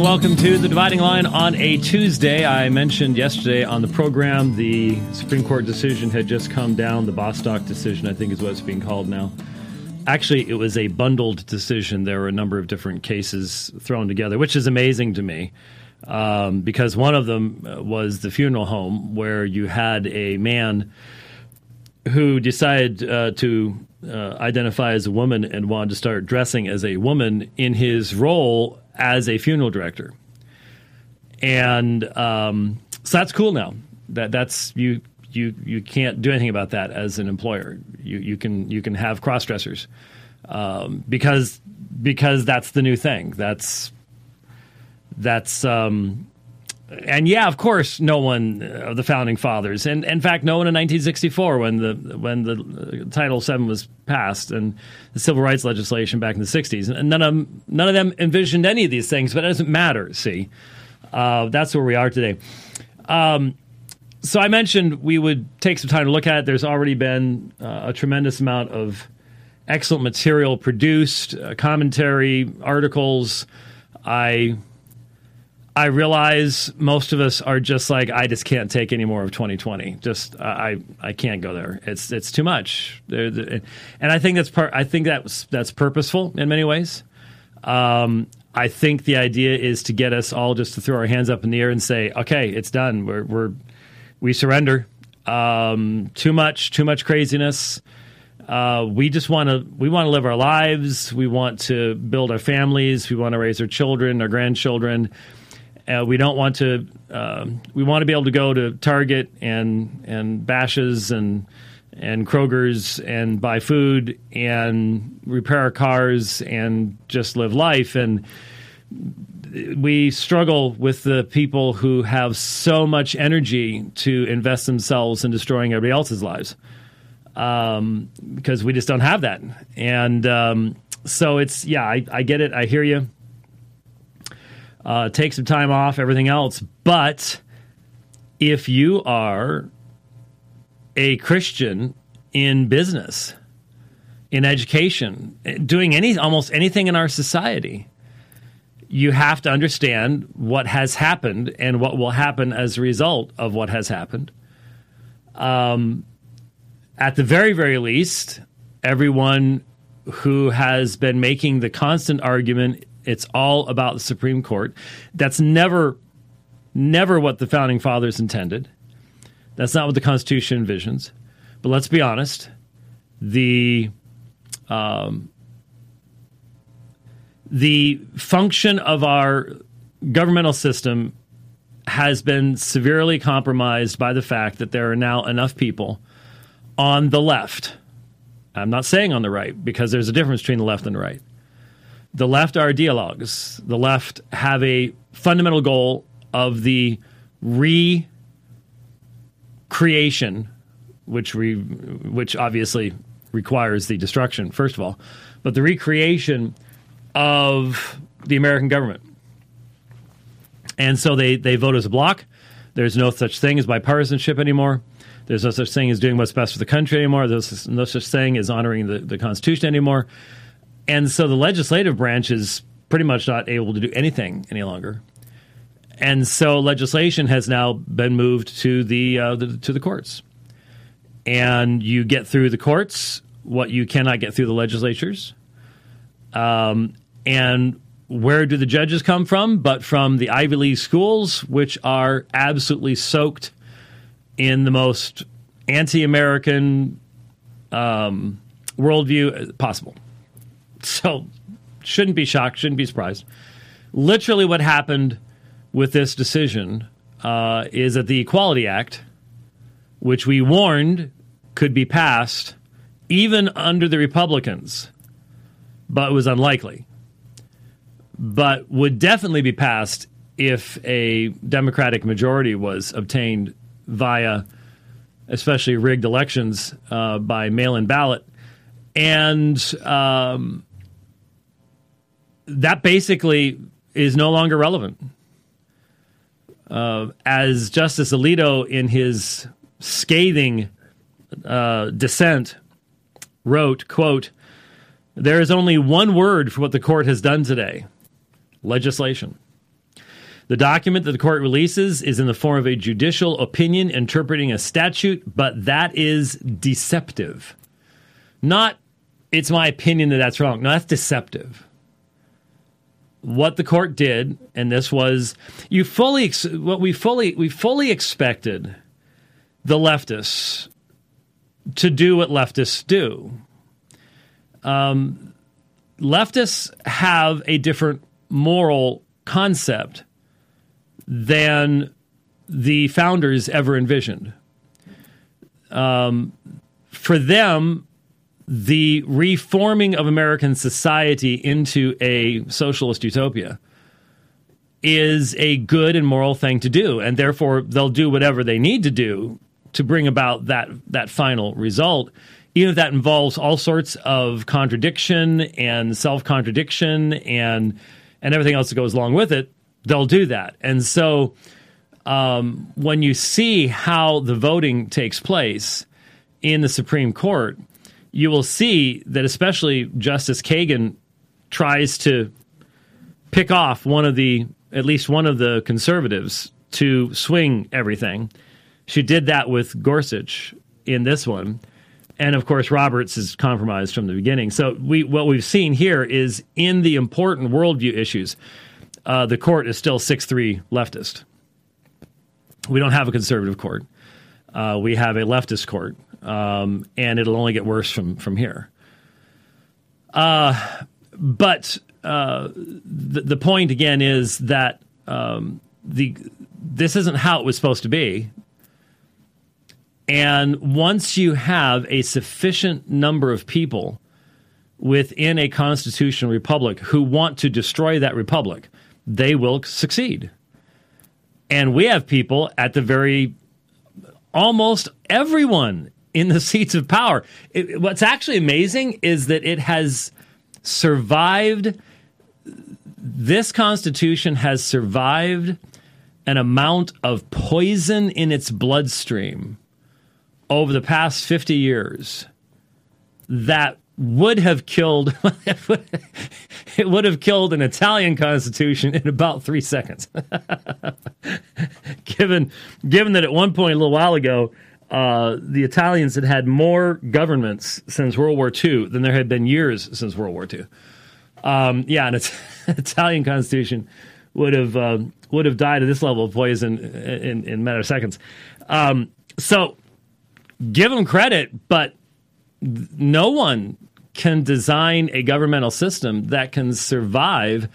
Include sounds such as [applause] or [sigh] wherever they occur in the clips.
And welcome to the Dividing Line on a Tuesday. I mentioned yesterday on the program the Supreme Court decision had just come down. The Bostock decision, I think, is what it's being called now. Actually, it was a bundled decision. There were a number of different cases thrown together, which is amazing to me um, because one of them was the funeral home where you had a man who decided uh, to uh, identify as a woman and wanted to start dressing as a woman in his role as a funeral director. And um, so that's cool now. That that's you you you can't do anything about that as an employer. You you can you can have cross dressers um, because because that's the new thing. That's that's um, and yeah, of course, no one of the founding fathers, and in fact, no one in 1964 when the when the uh, Title VII was passed and the civil rights legislation back in the 60s, and none of them, none of them envisioned any of these things. But it doesn't matter. See, uh, that's where we are today. Um, so I mentioned we would take some time to look at it. There's already been uh, a tremendous amount of excellent material produced, uh, commentary, articles. I I realize most of us are just like I just can't take any more of 2020. Just I I can't go there. It's it's too much. And I think that's part. I think that's that's purposeful in many ways. Um, I think the idea is to get us all just to throw our hands up in the air and say, okay, it's done. We're we're we surrender. Um, too much, too much craziness. Uh, we just want to we want to live our lives. We want to build our families. We want to raise our children, our grandchildren uh, we don't want to. Uh, we want to be able to go to Target and and Bashas and and Kroger's and buy food and repair our cars and just live life. And we struggle with the people who have so much energy to invest themselves in destroying everybody else's lives um, because we just don't have that. And um, so it's yeah, I, I get it. I hear you uh, take some time off, everything else. But if you are a Christian in business, in education, doing any almost anything in our society, you have to understand what has happened and what will happen as a result of what has happened. Um, at the very, very least, everyone who has been making the constant argument it's all about the Supreme Court. That's never, never what the founding fathers intended. That's not what the Constitution envisions. But let's be honest, the um, the function of our governmental system has been severely compromised by the fact that there are now enough people on the left. I'm not saying on the right because there's a difference between the left and the right the left are ideologues. The left have a fundamental goal of the recreation, which we, which obviously requires the destruction first of all, but the recreation of the American government. And so they they vote as a block. There's no such thing as bipartisanship anymore. There's no such thing as doing what's best for the country anymore. There's no such thing as honoring the, the Constitution anymore. And so the legislative branch is pretty much not able to do anything any longer. And so legislation has now been moved to the, uh, the to the courts. And you get through the courts what you cannot get through the legislatures. Um, and where do the judges come from? But from the Ivy League schools, which are absolutely soaked in the most anti American um, worldview possible. So, shouldn't be shocked, shouldn't be surprised. Literally, what happened with this decision uh, is that the Equality Act, which we warned could be passed even under the Republicans, but was unlikely, but would definitely be passed if a Democratic majority was obtained via especially rigged elections uh, by mail in ballot. And um, that basically is no longer relevant. Uh, as Justice Alito, in his scathing uh, dissent, wrote, "quote There is only one word for what the court has done today: legislation." The document that the court releases is in the form of a judicial opinion interpreting a statute, but that is deceptive. Not, it's my opinion that that's wrong. No, that's deceptive. What the court did, and this was, you fully, what we fully, we fully expected the leftists to do what leftists do. Um, leftists have a different moral concept than the founders ever envisioned. Um, for them, the reforming of American society into a socialist utopia is a good and moral thing to do, and therefore they'll do whatever they need to do to bring about that that final result, even if that involves all sorts of contradiction and self contradiction and and everything else that goes along with it. They'll do that. And so um, when you see how the voting takes place in the Supreme Court, you will see that especially Justice Kagan tries to pick off one of the at least one of the conservatives to swing everything. She did that with Gorsuch in this one. And of course, Roberts is compromised from the beginning. So we what we've seen here is in the important worldview issues uh, the court is still 6 3 leftist. We don't have a conservative court. Uh, we have a leftist court, um, and it'll only get worse from, from here. Uh, but uh, the, the point again is that um, the this isn't how it was supposed to be. And once you have a sufficient number of people within a constitutional republic who want to destroy that republic, they will succeed. And we have people at the very almost everyone in the seats of power. It, what's actually amazing is that it has survived. This Constitution has survived an amount of poison in its bloodstream over the past 50 years that would have killed [laughs] it would have killed an Italian constitution in about three seconds. [laughs] given given that at one point a little while ago, uh, the Italians had had more governments since World War II than there had been years since World War II. Um, yeah, and it's [laughs] Italian constitution would have uh, would have died at this level of poison in, in a matter of seconds. Um, so give them credit, but no one can design a governmental system that can survive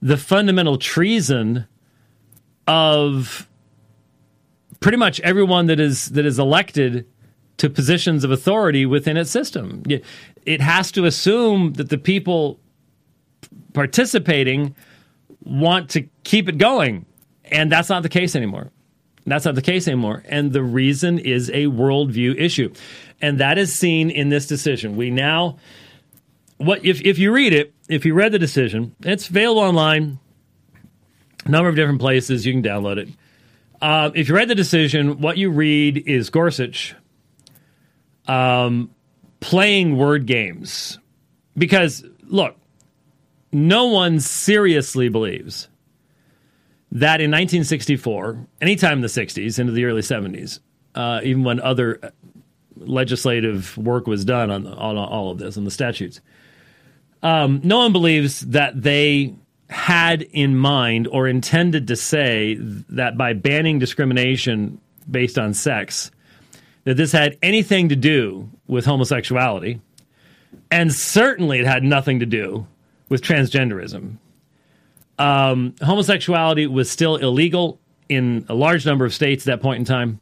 the fundamental treason of pretty much everyone that is that is elected to positions of authority within its system. It has to assume that the people participating want to keep it going, and that's not the case anymore. That's not the case anymore. And the reason is a worldview issue. And that is seen in this decision. We now what if if you read it, if you read the decision, it's available online, a number of different places. You can download it. Uh, if you read the decision, what you read is Gorsuch um, playing word games. Because, look, no one seriously believes that in 1964, anytime in the 60s into the early 70s, uh, even when other legislative work was done on, on all of this on the statutes, um, no one believes that they had in mind or intended to say that by banning discrimination based on sex, that this had anything to do with homosexuality, and certainly it had nothing to do with transgenderism. Um, homosexuality was still illegal in a large number of states at that point in time.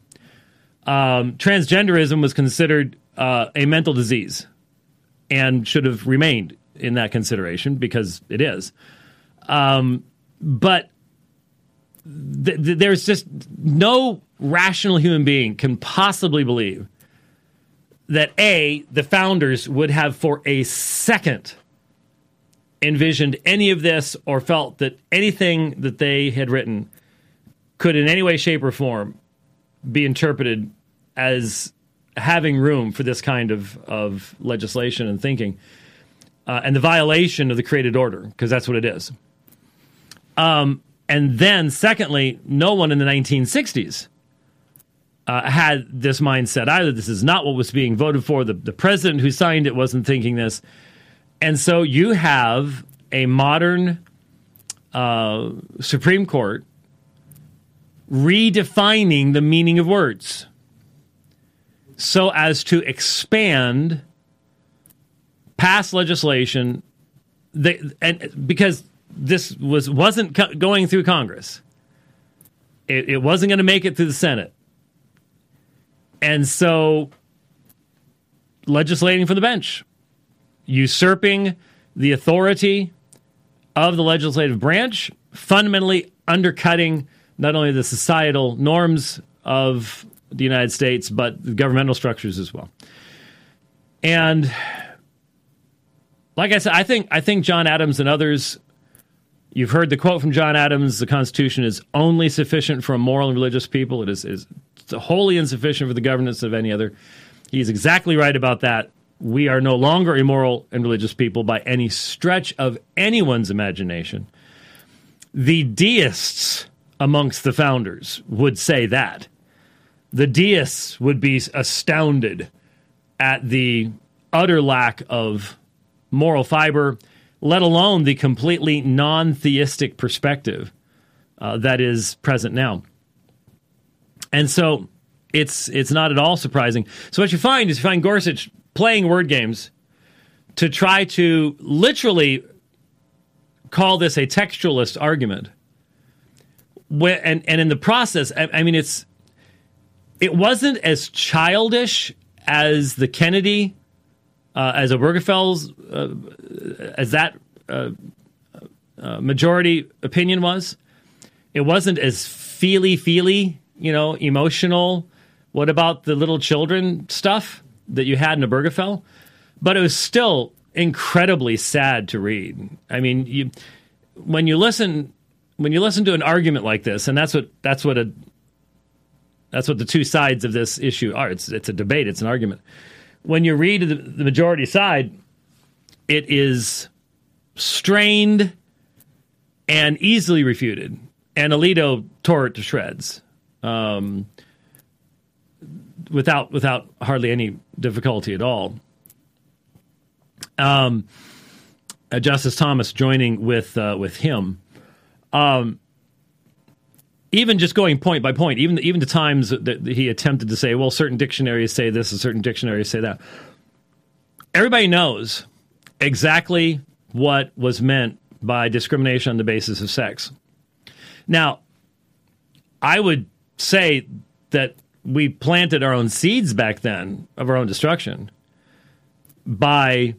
Um, transgenderism was considered uh, a mental disease and should have remained in that consideration because it is. Um, but th- th- there's just no rational human being can possibly believe that A, the founders would have for a second envisioned any of this or felt that anything that they had written could in any way, shape, or form be interpreted as having room for this kind of, of legislation and thinking uh, and the violation of the created order, because that's what it is. Um, And then, secondly, no one in the 1960s uh, had this mindset either. This is not what was being voted for. The, the president who signed it wasn't thinking this. And so you have a modern uh, Supreme Court redefining the meaning of words so as to expand past legislation they, and because this was wasn't co- going through Congress it, it wasn't going to make it through the Senate and so legislating from the bench usurping the authority of the legislative branch fundamentally undercutting not only the societal norms of the United States, but the governmental structures as well. And like I said, I think I think John Adams and others. You've heard the quote from John Adams: "The Constitution is only sufficient for a moral and religious people. It is, is wholly insufficient for the governance of any other." He's exactly right about that. We are no longer a moral and religious people by any stretch of anyone's imagination. The deists amongst the founders would say that. The deists would be astounded at the utter lack of moral fiber, let alone the completely non theistic perspective uh, that is present now. And so it's it's not at all surprising. So what you find is you find Gorsuch playing word games to try to literally call this a textualist argument when, and and in the process, I, I, mean, it's it wasn't as childish as the Kennedy, uh, as Obergefell's, uh, as that uh, uh, majority opinion was. It wasn't as feely feely, you know, emotional. What about the little children stuff that you had in Obergefell? But it was still incredibly sad to read. I mean, you when you listen when you listen to an argument like this, and that's what that's what a that's what the two sides of this issue are. It's it's a debate. It's an argument. When you read the, the majority side, it is strained and easily refuted, and Alito tore it to shreds, um, without without hardly any difficulty at all. Um, uh, Justice Thomas joining with uh, with him um, even just going point by point, even even the times that he attempted to say, well, certain dictionaries say this and certain dictionaries say that. Everybody knows exactly what was meant by discrimination on the basis of sex. Now, I would say that we planted our own seeds back then of our own destruction by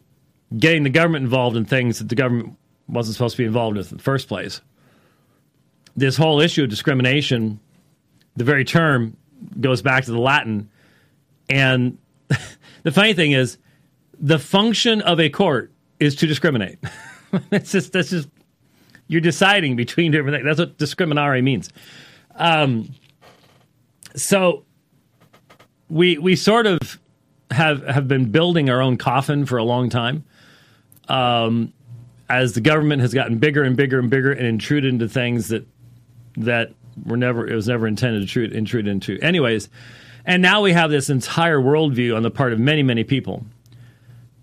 getting the government involved in things that the government wasn't supposed to be involved in in the first place this whole issue of discrimination, the very term goes back to the Latin. And [laughs] the funny thing is, the function of a court is to discriminate. [laughs] it's just that's just you're deciding between different things. That's what discriminare means. Um, so we we sort of have have been building our own coffin for a long time. Um, as the government has gotten bigger and bigger and bigger and intruded into things that that were never it was never intended to intrude, intrude into. Anyways, and now we have this entire worldview on the part of many many people,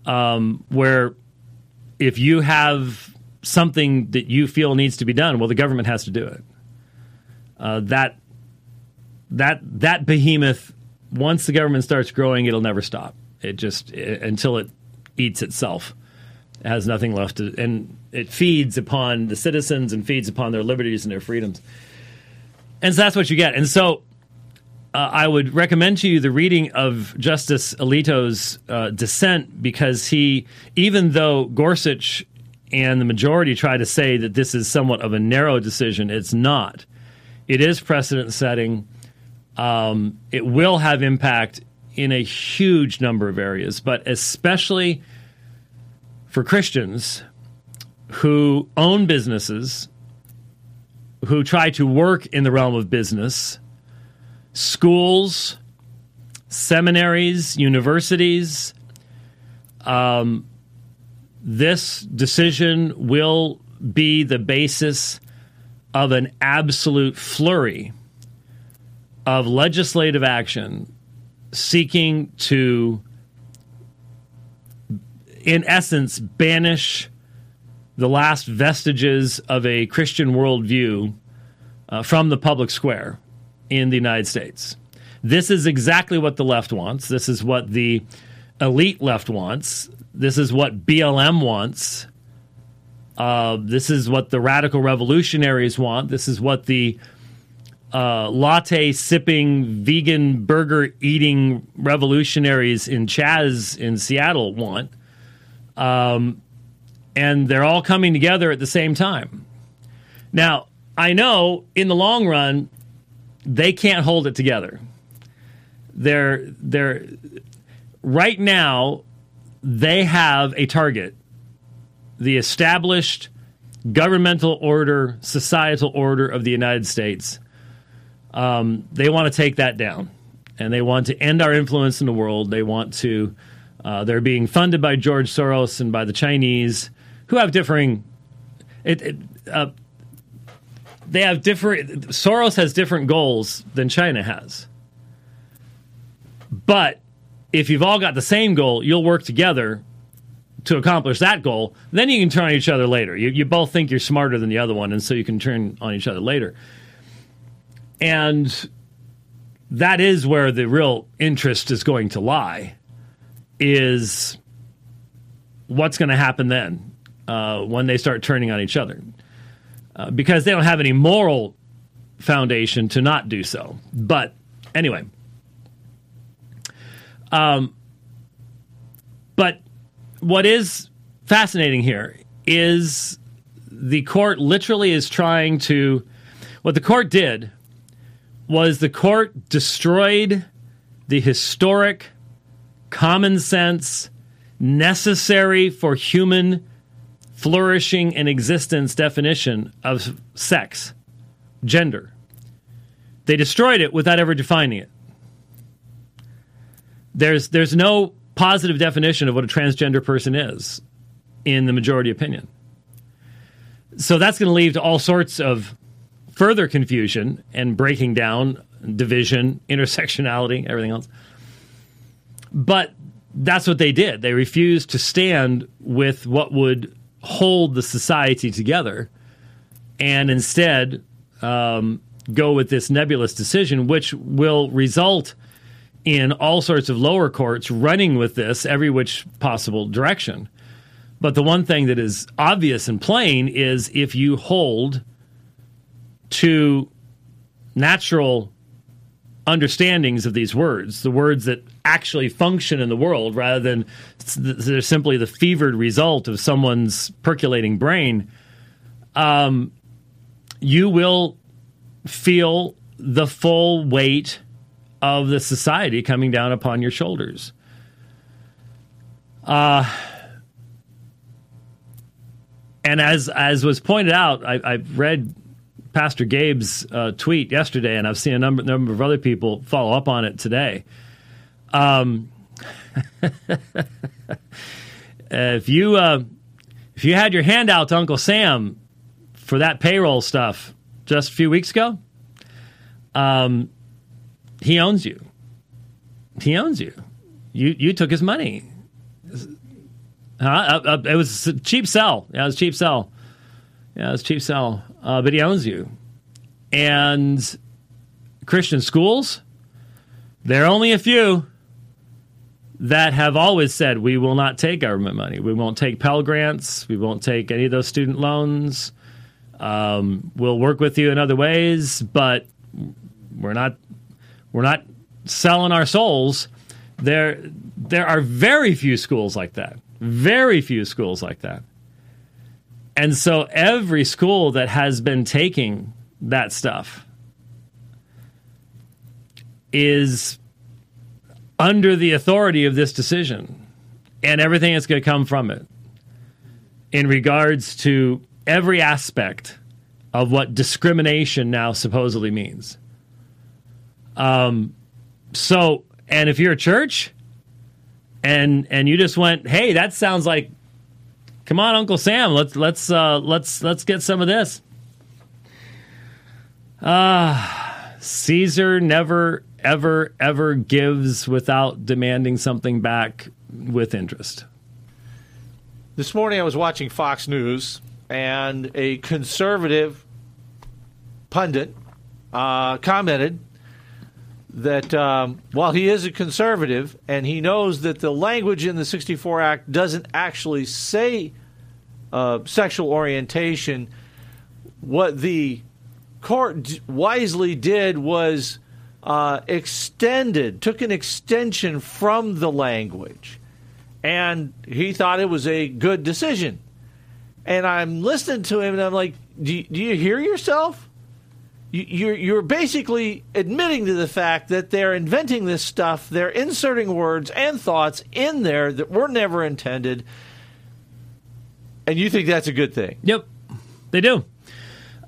um, where if you have something that you feel needs to be done, well, the government has to do it. Uh, that that that behemoth, once the government starts growing, it'll never stop. It just it, until it eats itself. It has nothing left to, and it feeds upon the citizens and feeds upon their liberties and their freedoms. And so that's what you get. And so uh, I would recommend to you the reading of Justice Alito's uh, dissent because he, even though Gorsuch and the majority try to say that this is somewhat of a narrow decision, it's not. It is precedent setting. Um, it will have impact in a huge number of areas, but especially for Christians who own businesses who try to work in the realm of business, schools, seminaries, universities. Um, this decision will be the basis of an absolute flurry of legislative action seeking to, in essence, banish the last vestiges of a Christian worldview uh, from the public square in the United States. This is exactly what the left wants. This is what the elite left wants. This is what BLM wants. Uh, this is what the radical revolutionaries want. This is what the uh, latte sipping, vegan burger eating revolutionaries in Chaz in Seattle want. Um, and they're all coming together at the same time. Now, I know in the long run, they can't hold it together. They're, they're, right now, they have a target the established governmental order, societal order of the United States. Um, they want to take that down, and they want to end our influence in the world. They want to. Uh, they're being funded by George Soros and by the Chinese, who have differing. It, it, uh, they have different. Soros has different goals than China has. But if you've all got the same goal, you'll work together to accomplish that goal, then you can turn on each other later. You, you both think you're smarter than the other one, and so you can turn on each other later. And that is where the real interest is going to lie is what's going to happen then uh, when they start turning on each other. Uh, because they don't have any moral foundation to not do so. But anyway. Um, but what is fascinating here is the court literally is trying to. What the court did was the court destroyed the historic, common sense, necessary for human flourishing and existence definition of sex, gender. They destroyed it without ever defining it. There's, there's no positive definition of what a transgender person is in the majority opinion. So that's going to lead to all sorts of further confusion and breaking down, division, [laughs] intersectionality, everything else. But that's what they did. They refused to stand with what would hold the society together and instead um, go with this nebulous decision, which will result in all sorts of lower courts running with this every which possible direction. But the one thing that is obvious and plain is if you hold to natural understandings of these words, the words that actually function in the world, rather than they're simply the fevered result of someone's percolating brain, um, you will feel the full weight of the society coming down upon your shoulders. Uh, and as as was pointed out, I, I read Pastor Gabe's uh, tweet yesterday, and I've seen a number number of other people follow up on it today. Um, [laughs] if you uh, if you had your hand out to Uncle Sam for that payroll stuff just a few weeks ago, um, he owns you. He owns you. You you took his money. Uh, uh, uh, it was a cheap sell. Yeah, it was cheap sell. Yeah, it was cheap sell. Uh, but he owns you. And Christian schools, there are only a few that have always said we will not take government money. We won't take Pell Grants. We won't take any of those student loans. Um, we'll work with you in other ways, but we're not we're not selling our souls. There, there are very few schools like that. Very few schools like that. And so every school that has been taking that stuff is under the authority of this decision and everything that's going to come from it in regards to every aspect of what discrimination now supposedly means. Um, so, and if you're a church, and and you just went, hey, that sounds like, come on, Uncle Sam, let's let's uh, let's let's get some of this. Ah, uh, Caesar never, ever, ever gives without demanding something back with interest. This morning I was watching Fox News, and a conservative pundit uh, commented that um, while he is a conservative and he knows that the language in the 64 Act doesn't actually say uh, sexual orientation, what the court wisely did was uh, extended, took an extension from the language. And he thought it was a good decision. And I'm listening to him and I'm like, do you, do you hear yourself? you're you're basically admitting to the fact that they're inventing this stuff. They're inserting words and thoughts in there that were never intended, and you think that's a good thing. Yep, they do.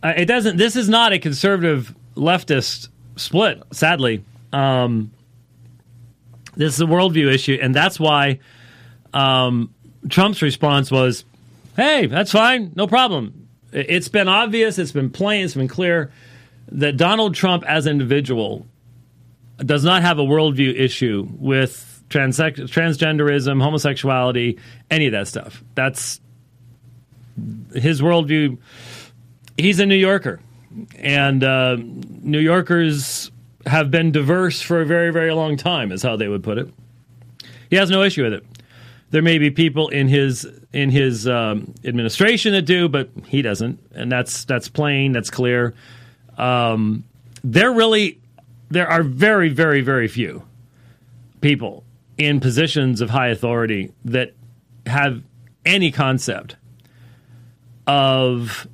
Uh, it doesn't. This is not a conservative leftist split. Sadly, um, this is a worldview issue, and that's why um, Trump's response was, "Hey, that's fine, no problem." It's been obvious. It's been plain. It's been clear that Donald Trump as an individual does not have a worldview issue with trans- transgenderism, homosexuality, any of that stuff. That's his worldview. He's a New Yorker, and uh, New Yorkers have been diverse for a very, very long time, is how they would put it. He has no issue with it. There may be people in his in his um, administration that do, but he doesn't, and that's that's plain, that's clear. Um, there really, there are very, very, very few people in positions of high authority that have any concept of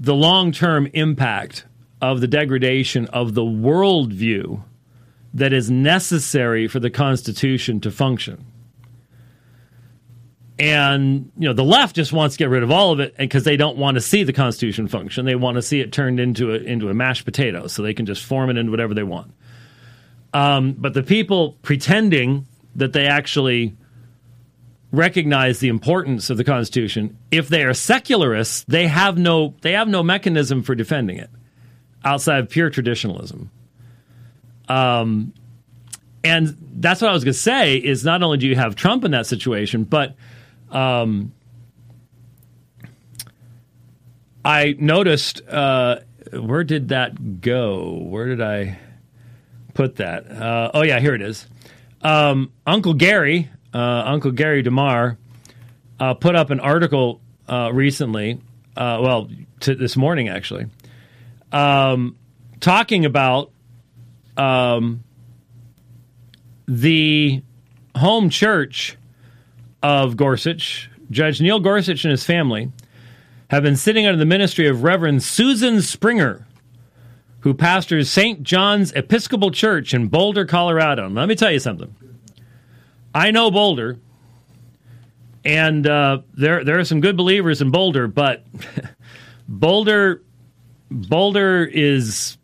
the long term impact of the degradation of the worldview that is necessary for the Constitution to function. And you know the left just wants to get rid of all of it because they don't want to see the constitution function. They want to see it turned into a into a mashed potato so they can just form it into whatever they want. Um, but the people pretending that they actually recognize the importance of the constitution if they are secularists they have no they have no mechanism for defending it outside of pure traditionalism um, and that's what i was going to say is not only do you have trump in that situation but um, I noticed. Uh, where did that go? Where did I put that? Uh, oh yeah, here it is. Um, Uncle Gary, uh, Uncle Gary DeMar, uh, put up an article uh, recently. Uh, well, t- this morning actually, um, talking about um, the home church of Gorsuch, Judge Neil Gorsuch and his family, have been sitting under the ministry of Reverend Susan Springer, who pastors St. John's Episcopal Church in Boulder, Colorado. And let me tell you something. I know Boulder, and uh, there there are some good believers in Boulder, but [laughs] Boulder Boulder is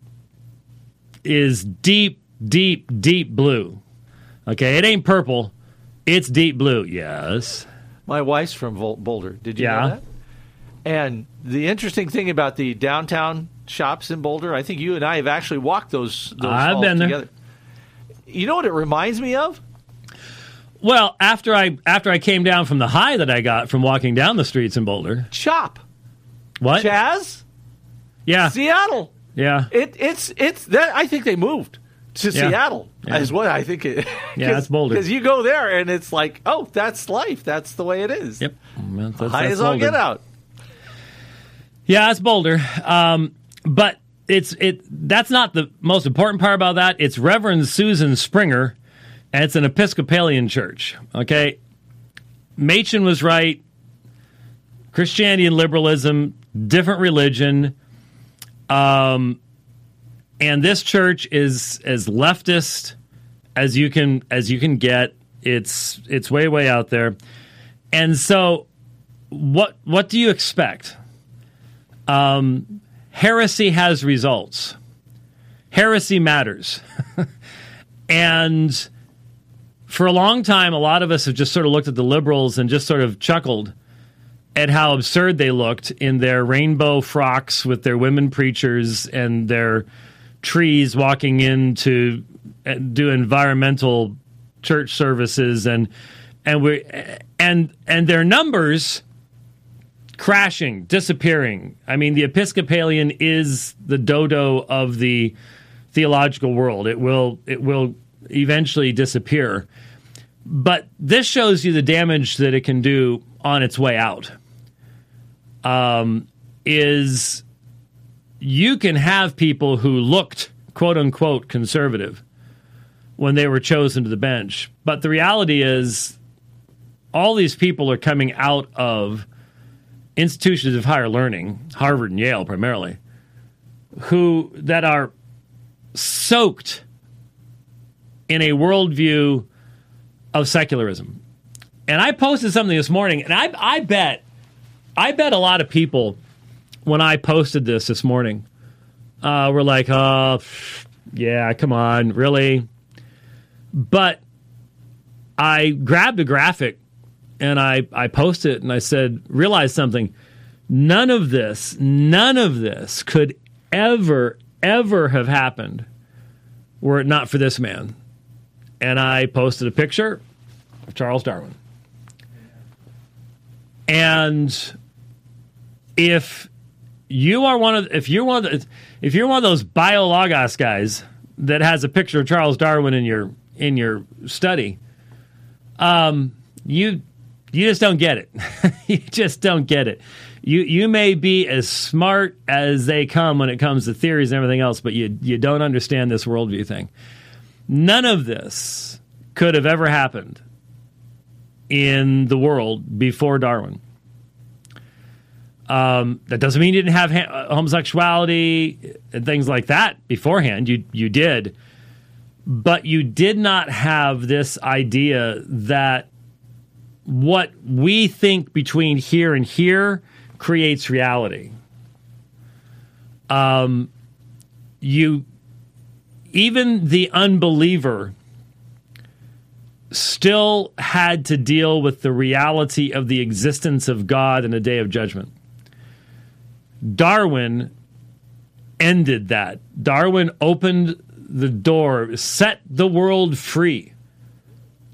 is deep, deep, deep blue. Okay, it ain't purple. It's deep blue, yes. My wife's from Boulder. Did you yeah. know that? And the interesting thing about the downtown shops in Boulder, I think you and I have actually walked those. those I've been together. there. You know what it reminds me of? Well, after I after I came down from the high that I got from walking down the streets in Boulder, Chop. What? Chaz. Yeah. Seattle. Yeah. It it's it's that I think they moved to yeah. Seattle yeah. is what I think it. [laughs] yeah, that's Boulder. Because you go there and it's like, oh, that's life. That's the way it is. Yep, well, that's, high as all get out. Yeah, that's Boulder. Um, but it's it. That's not the most important part about that. It's Reverend Susan Springer, and it's an Episcopalian church. Okay, Machen was right. Christianity and liberalism, different religion. Um, and this church is as leftist as you can as you can get. It's it's way way out there, and so what what do you expect? Um, heresy has results. Heresy matters, [laughs] and for a long time, a lot of us have just sort of looked at the liberals and just sort of chuckled at how absurd they looked in their rainbow frocks with their women preachers and their trees walking in to uh, do environmental church services and and we and and their numbers crashing, disappearing. I mean, the Episcopalian is the dodo of the theological world. It will it will eventually disappear. But this shows you the damage that it can do on its way out. Um, is you can have people who looked quote unquote conservative when they were chosen to the bench. But the reality is, all these people are coming out of institutions of higher learning, Harvard and Yale primarily, who that are soaked in a worldview of secularism. And I posted something this morning, and I, I bet, I bet a lot of people when I posted this this morning uh, were like, "Oh, yeah, come on, really?" But I grabbed a graphic and I, I posted it and I said, realize something. None of this, none of this could ever, ever have happened were it not for this man. And I posted a picture of Charles Darwin. And if you are one of if you're one of the, if you're one of those BioLogos guys that has a picture of Charles Darwin in your in your study, um, you you just don't get it. [laughs] you just don't get it. You you may be as smart as they come when it comes to theories and everything else, but you you don't understand this worldview thing. None of this could have ever happened in the world before Darwin. Um, that doesn't mean you didn't have ha- homosexuality and things like that beforehand. You you did, but you did not have this idea that what we think between here and here creates reality. Um, you even the unbeliever still had to deal with the reality of the existence of God in a day of judgment. Darwin ended that. Darwin opened the door, set the world free.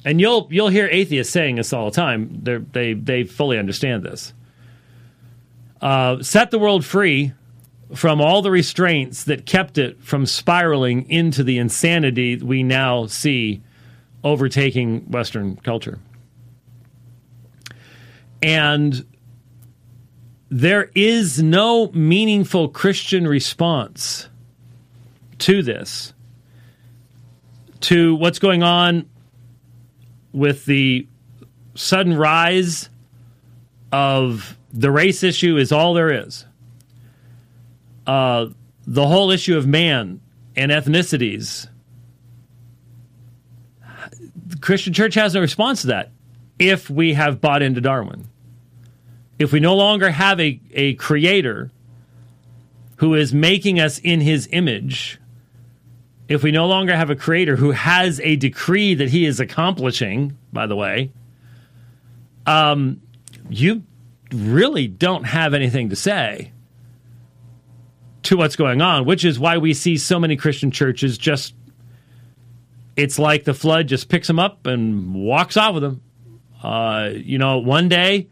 And you'll you'll hear atheists saying this all the time. They're, they they fully understand this. Uh, set the world free from all the restraints that kept it from spiraling into the insanity we now see overtaking Western culture. And there is no meaningful Christian response to this, to what's going on with the sudden rise of the race issue is all there is. Uh, the whole issue of man and ethnicities. The Christian church has no response to that if we have bought into Darwin if we no longer have a, a creator who is making us in his image, if we no longer have a creator who has a decree that he is accomplishing, by the way, um, you really don't have anything to say to what's going on, which is why we see so many Christian churches just. It's like the flood just picks them up and walks off with them. Uh, you know, one day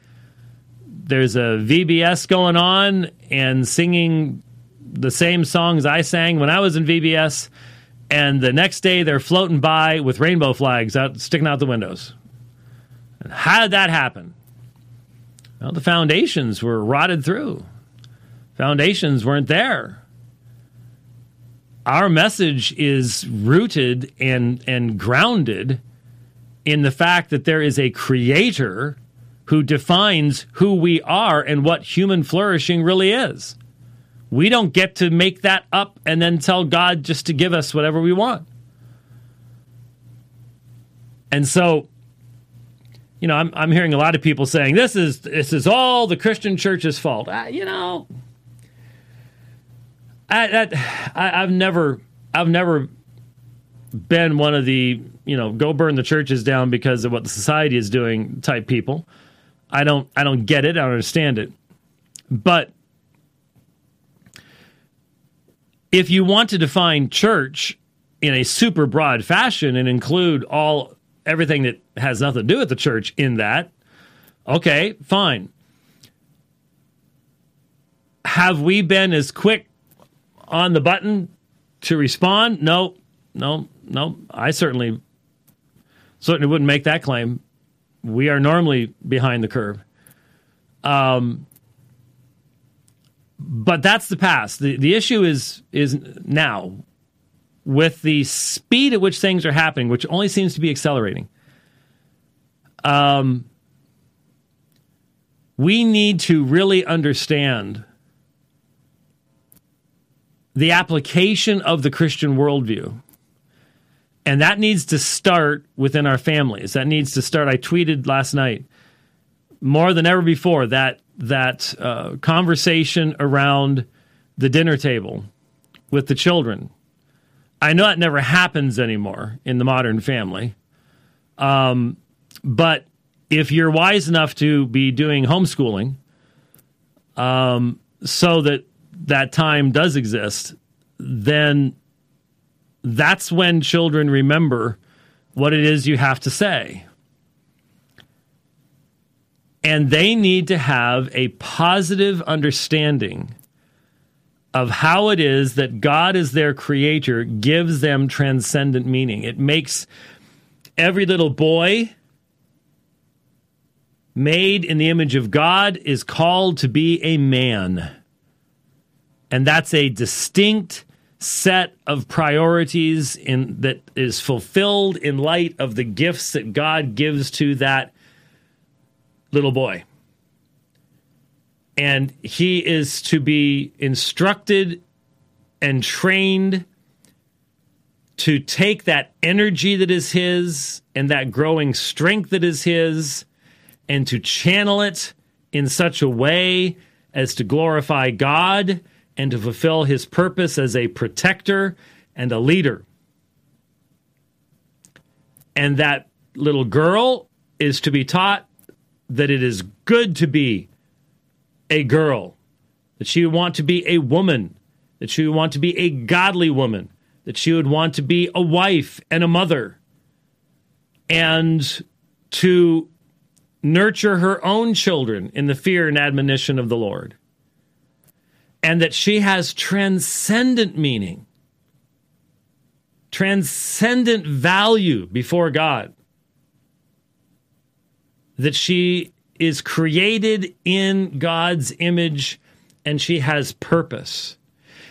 there's a VBS going on and singing the same songs I sang when I was in VBS, and the next day they're floating by with rainbow flags out sticking out the windows. And how did that happen? Well, the foundations were rotted through. Foundations weren't there. Our message is rooted and and grounded in the fact that there is a creator who defines who we are and what human flourishing really is. We don't get to make that up and then tell God just to give us whatever we want. And so, you know, I'm, I'm hearing a lot of people saying this is this is all the Christian church's fault. Uh, you know, I, I, I've never I've never been one of the you know go burn the churches down because of what the society is doing type people. I don't I don't get it. I don't understand it. But if you want to define church in a super broad fashion and include all everything that has nothing to do with the church in that, okay, fine. Have we been as quick on the button to respond? No, no, no. I certainly certainly wouldn't make that claim. We are normally behind the curve. Um, but that's the past. The the issue is is now with the speed at which things are happening, which only seems to be accelerating. Um, we need to really understand the application of the Christian worldview. And that needs to start within our families. That needs to start. I tweeted last night more than ever before that that uh, conversation around the dinner table with the children. I know that never happens anymore in the modern family. Um, but if you're wise enough to be doing homeschooling, um, so that that time does exist, then that's when children remember what it is you have to say. And they need to have a positive understanding of how it is that God, as their creator, gives them transcendent meaning. It makes every little boy made in the image of God is called to be a man. And that's a distinct set of priorities in that is fulfilled in light of the gifts that God gives to that little boy. And he is to be instructed and trained to take that energy that is his and that growing strength that is his and to channel it in such a way as to glorify God and to fulfill his purpose as a protector and a leader. And that little girl is to be taught that it is good to be a girl, that she would want to be a woman, that she would want to be a godly woman, that she would want to be a wife and a mother, and to nurture her own children in the fear and admonition of the Lord and that she has transcendent meaning, transcendent value before God. That she is created in God's image and she has purpose.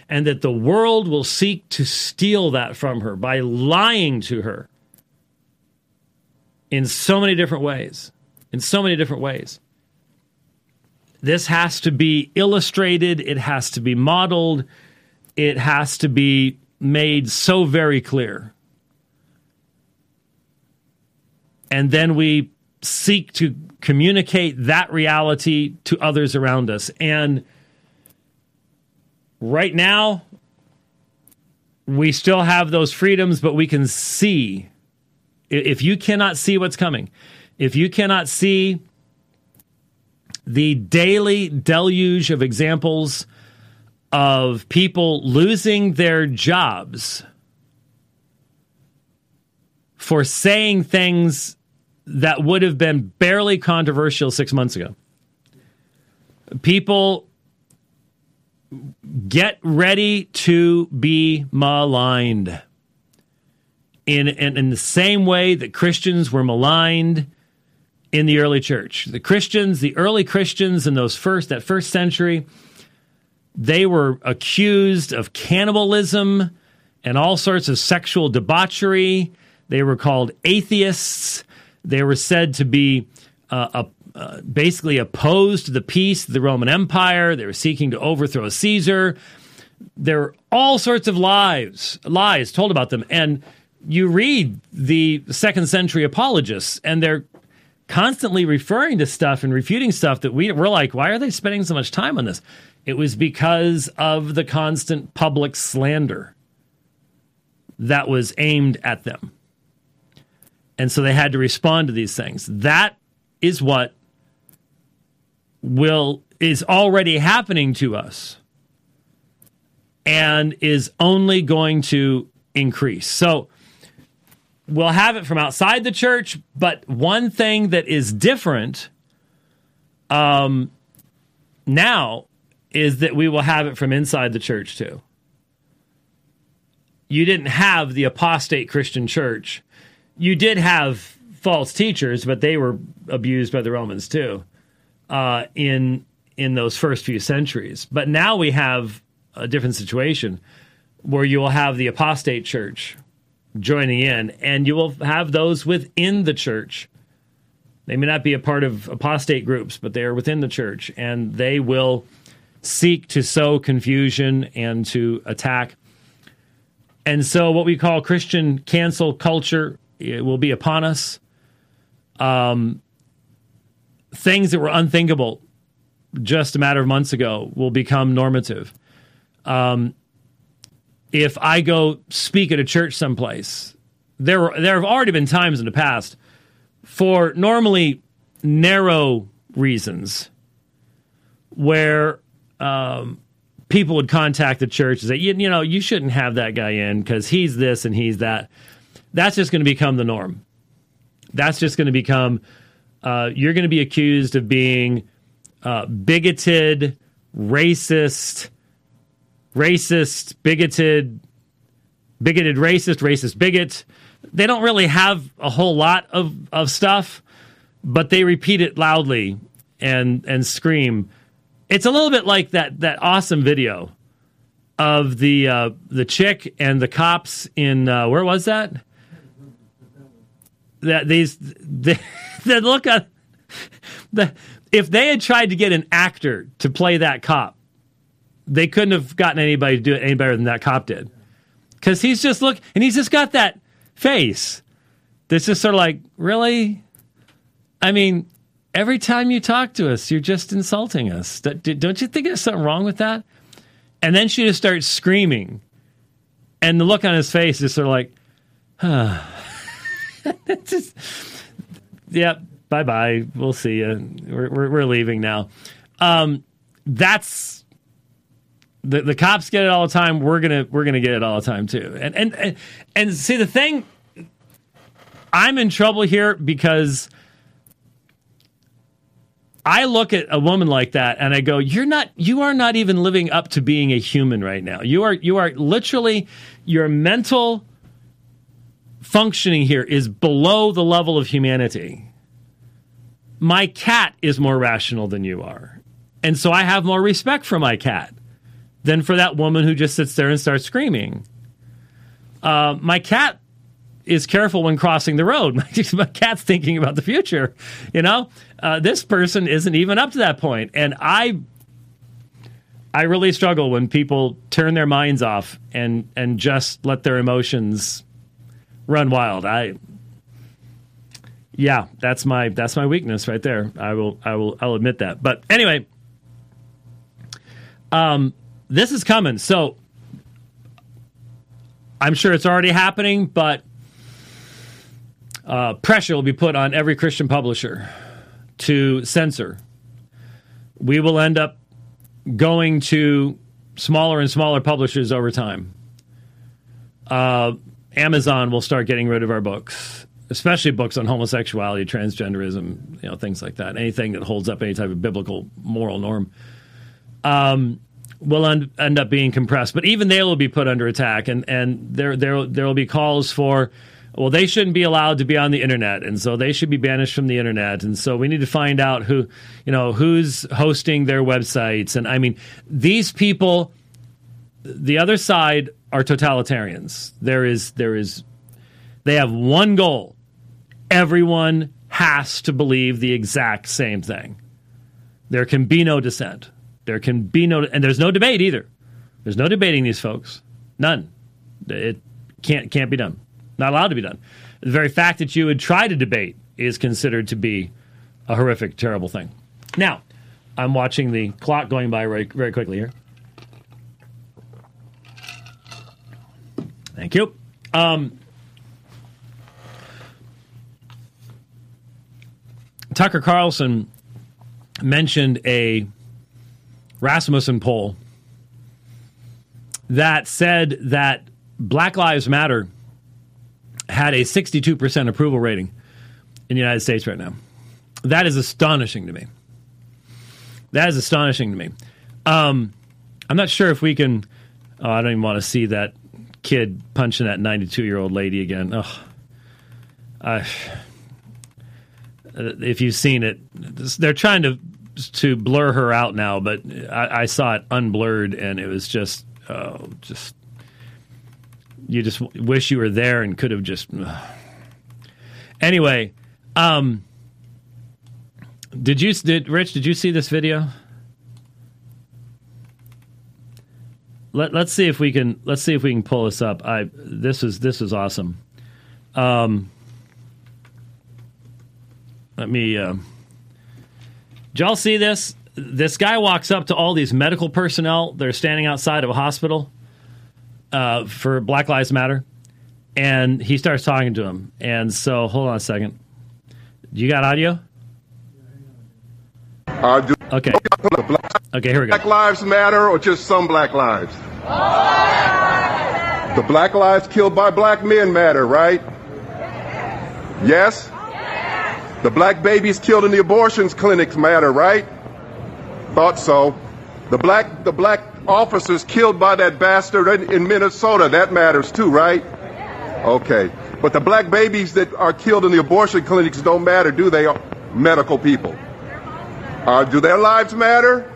And that the world will seek to steal that from her by lying to her in so many different ways. In so many different ways. This has to be illustrated, it has to be modeled, it has to be made so very clear. And then we seek to communicate that reality to others around us. And right now, we still have those freedoms, but we can see. If you cannot see what's coming, if you cannot see the daily deluge of examples of people losing their jobs for saying things that would have been barely controversial six months ago. People get ready to be maligned. In, in, in the same way that Christians were maligned in the early church. The Christians, the early Christians in those first that first century, they were accused of cannibalism and all sorts of sexual debauchery. They were called atheists. They were said to be uh, uh, basically opposed to the peace of the Roman Empire. They were seeking to overthrow Caesar. There were all sorts of lies, lies told about them. And you read the second century apologists, and they're constantly referring to stuff and refuting stuff that we, we're like, why are they spending so much time on this? It was because of the constant public slander that was aimed at them. And so they had to respond to these things. That is what will is already happening to us and is only going to increase. So we'll have it from outside the church, but one thing that is different um, now is that we will have it from inside the church too. You didn't have the apostate Christian church. You did have false teachers, but they were abused by the Romans too uh, in in those first few centuries. But now we have a different situation where you will have the apostate church joining in, and you will have those within the church. They may not be a part of apostate groups, but they are within the church, and they will seek to sow confusion and to attack. And so, what we call Christian cancel culture will be upon us. Um, things that were unthinkable just a matter of months ago will become normative. Um, if I go speak at a church someplace, there there have already been times in the past for normally narrow reasons where um, people would contact the church and say, you, you know, you shouldn't have that guy in because he's this and he's that. That's just going to become the norm. That's just going to become. Uh, you're going to be accused of being uh, bigoted, racist, racist, bigoted, bigoted, racist, racist, bigot. They don't really have a whole lot of, of stuff, but they repeat it loudly and and scream. It's a little bit like that that awesome video of the uh, the chick and the cops in uh, where was that? That these the, [laughs] the look at the if they had tried to get an actor to play that cop, they couldn't have gotten anybody to do it any better than that cop did. Because he's just look, and he's just got that face that's just sort of like, really? I mean, every time you talk to us, you're just insulting us. Don't you think there's something wrong with that? And then she just starts screaming, and the look on his face is sort of like, [sighs] [sighs] huh. just, yeah, bye bye. We'll see you. We're, we're, we're leaving now. Um, that's the the cops get it all the time. We're gonna we're gonna get it all the time too. And and and, and see the thing, I'm in trouble here because. I look at a woman like that and I go, "You're not. You are not even living up to being a human right now. You are. You are literally your mental functioning here is below the level of humanity my cat is more rational than you are. And so I have more respect for my cat than for that woman who just sits there and starts screaming. Uh, my cat is careful when crossing the road. [laughs] my cat's thinking about the future. You know, uh, this person isn't even up to that point, and I, I really struggle when people turn their minds off and and just let their emotions run wild. I yeah, that's my that's my weakness right there. I will I will I'll admit that. But anyway, um, this is coming. So I'm sure it's already happening, but uh, pressure will be put on every Christian publisher to censor. We will end up going to smaller and smaller publishers over time. Uh, Amazon will start getting rid of our books especially books on homosexuality, transgenderism, you know, things like that. Anything that holds up any type of biblical moral norm um, will end, end up being compressed. But even they will be put under attack, and and there there there will be calls for. Well, they shouldn't be allowed to be on the internet, and so they should be banished from the internet. And so we need to find out who, you know, who's hosting their websites. And I mean, these people, the other side are totalitarians. There is there is, they have one goal, everyone has to believe the exact same thing. There can be no dissent. There can be no, and there's no debate either. There's no debating these folks. None. It can't can't be done. Not allowed to be done. The very fact that you would try to debate is considered to be a horrific, terrible thing. Now, I'm watching the clock going by very, very quickly here. Thank you. Um, Tucker Carlson mentioned a Rasmussen poll that said that Black Lives Matter had a 62% approval rating in the United States right now. That is astonishing to me. That is astonishing to me. Um, I'm not sure if we can. Oh, I don't even want to see that kid punching that 92 year old lady again. Oh, I, if you've seen it, they're trying to to blur her out now, but I, I saw it unblurred, and it was just, oh, just you just wish you were there and could have just. Anyway, um, did you did Rich? Did you see this video? Let, let's see if we can let's see if we can pull this up. I this is this is awesome. Um, let me. Uh, did y'all see this? This guy walks up to all these medical personnel. They're standing outside of a hospital uh, for Black Lives Matter, and he starts talking to them. And so, hold on a second. You got audio? Uh, do Okay. Okay, here we go. Black. Lives Matter or just some Black lives? The Black lives killed by black men matter, right? Yes? The black babies killed in the abortions clinics matter, right? Thought so. The black the black officers killed by that bastard in, in Minnesota, that matters too, right? Okay. But the black babies that are killed in the abortion clinics don't matter, do they? Medical people. Uh, do their lives matter?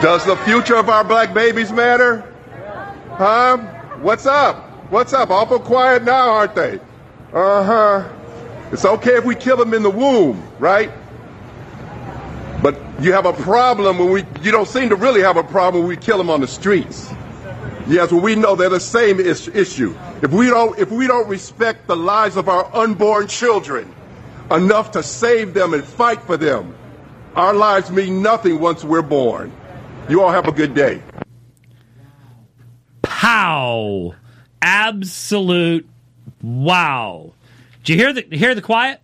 Does the future of our black babies matter? Huh? What's up? What's up? Awful quiet now, aren't they? Uh huh. It's okay if we kill them in the womb, right? But you have a problem when we, you don't seem to really have a problem when we kill them on the streets. Yes, well, we know they're the same is- issue. If we don't, if we don't respect the lives of our unborn children enough to save them and fight for them, our lives mean nothing once we're born. You all have a good day. Pow! Absolute wow! Did you hear the hear the quiet?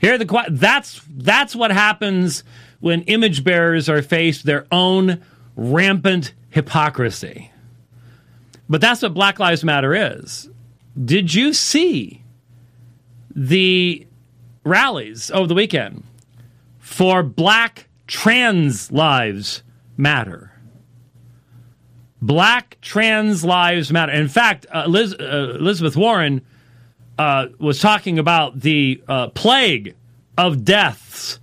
Hear the quiet? That's that's what happens when image bearers are faced their own rampant hypocrisy. But that's what Black Lives Matter is. Did you see the rallies over the weekend for Black Trans Lives Matter? Black trans lives matter. In fact, uh, Liz, uh, Elizabeth Warren uh, was talking about the uh, plague of deaths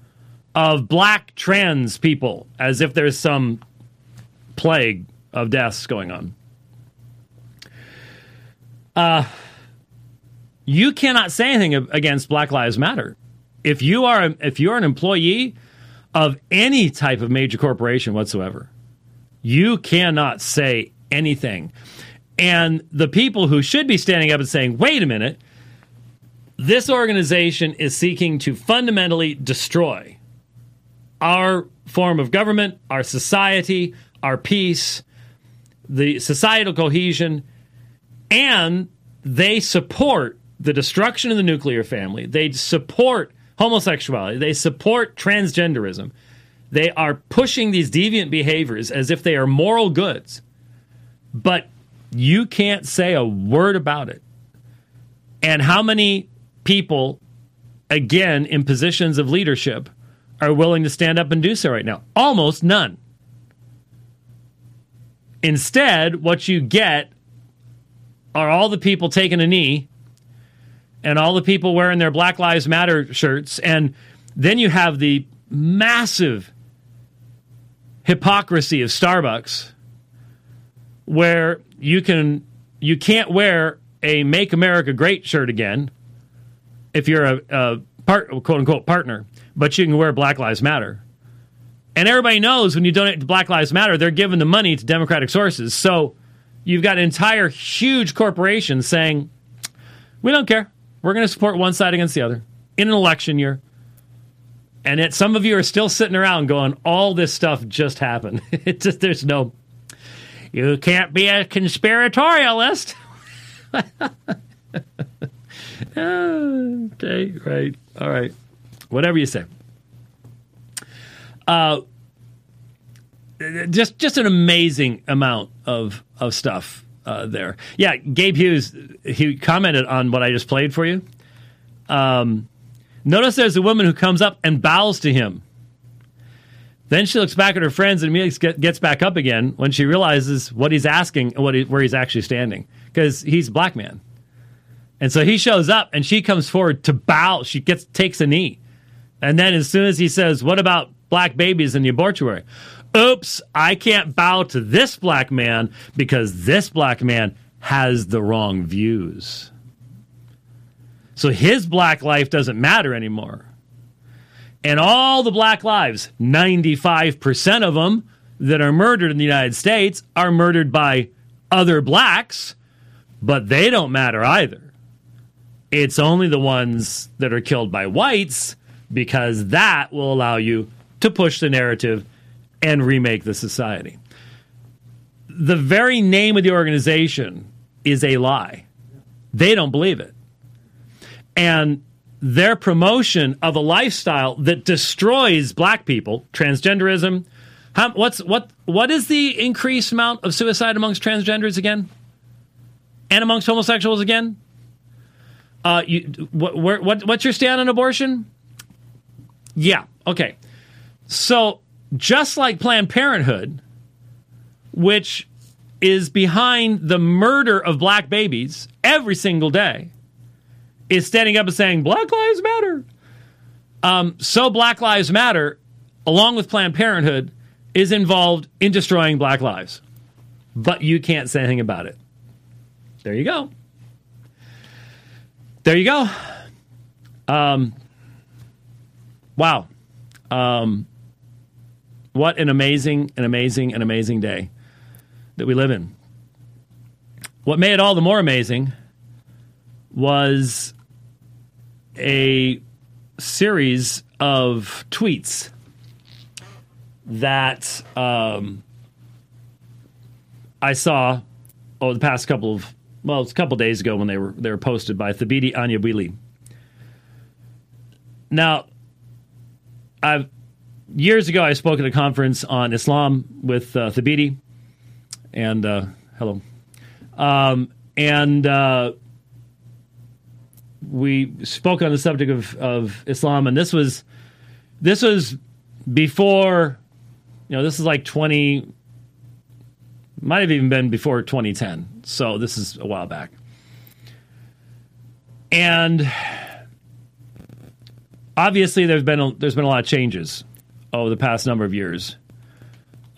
of black trans people, as if there's some plague of deaths going on. Uh, you cannot say anything against Black Lives Matter. If you are if you're an employee of any type of major corporation whatsoever, you cannot say anything. And the people who should be standing up and saying, wait a minute, this organization is seeking to fundamentally destroy our form of government, our society, our peace, the societal cohesion, and they support the destruction of the nuclear family. They support homosexuality. They support transgenderism. They are pushing these deviant behaviors as if they are moral goods. But you can't say a word about it. And how many people, again, in positions of leadership, are willing to stand up and do so right now? Almost none. Instead, what you get are all the people taking a knee and all the people wearing their Black Lives Matter shirts. And then you have the massive hypocrisy of Starbucks where you can you can't wear a make America great shirt again if you're a, a part quote unquote partner, but you can wear Black Lives Matter. And everybody knows when you donate to Black Lives Matter, they're giving the money to Democratic sources. So you've got entire huge corporations saying, we don't care. We're going to support one side against the other in an election year. And yet some of you are still sitting around going, all this stuff just happened. [laughs] It just, there's no, you can't be a conspiratorialist. [laughs] okay, right. All right. Whatever you say. Uh, just just an amazing amount of of stuff uh, there. Yeah, Gabe Hughes he commented on what I just played for you. Um, notice there's a woman who comes up and bows to him. Then she looks back at her friends and immediately gets back up again when she realizes what he's asking and what he, where he's actually standing because he's a black man. And so he shows up and she comes forward to bow. She gets takes a knee. And then as soon as he says, What about black babies in the abortuary? Oops, I can't bow to this black man because this black man has the wrong views. So his black life doesn't matter anymore. And all the black lives, 95% of them that are murdered in the United States, are murdered by other blacks, but they don't matter either. It's only the ones that are killed by whites because that will allow you to push the narrative and remake the society. The very name of the organization is a lie. They don't believe it. And their promotion of a lifestyle that destroys black people, transgenderism. How, what's what what is the increased amount of suicide amongst transgenders again, and amongst homosexuals again? Uh, you, what, what what's your stand on abortion? Yeah, okay. So just like Planned Parenthood, which is behind the murder of black babies every single day, is standing up and saying Black Lives Matter. Um, so Black Lives Matter, along with Planned Parenthood, is involved in destroying black lives. But you can't say anything about it. There you go. There you go. Um, wow. Um, what an amazing, an amazing, an amazing day that we live in. What made it all the more amazing was a series of tweets that um, I saw over the past couple of well, it's a couple days ago when they were they were posted by Thabiti Anyabwile. Now, I've years ago I spoke at a conference on Islam with uh, Thabiti, and uh, hello, um, and uh, we spoke on the subject of, of Islam, and this was this was before, you know, this is like twenty, might have even been before 2010. So this is a while back, and obviously there's been a, there's been a lot of changes over the past number of years,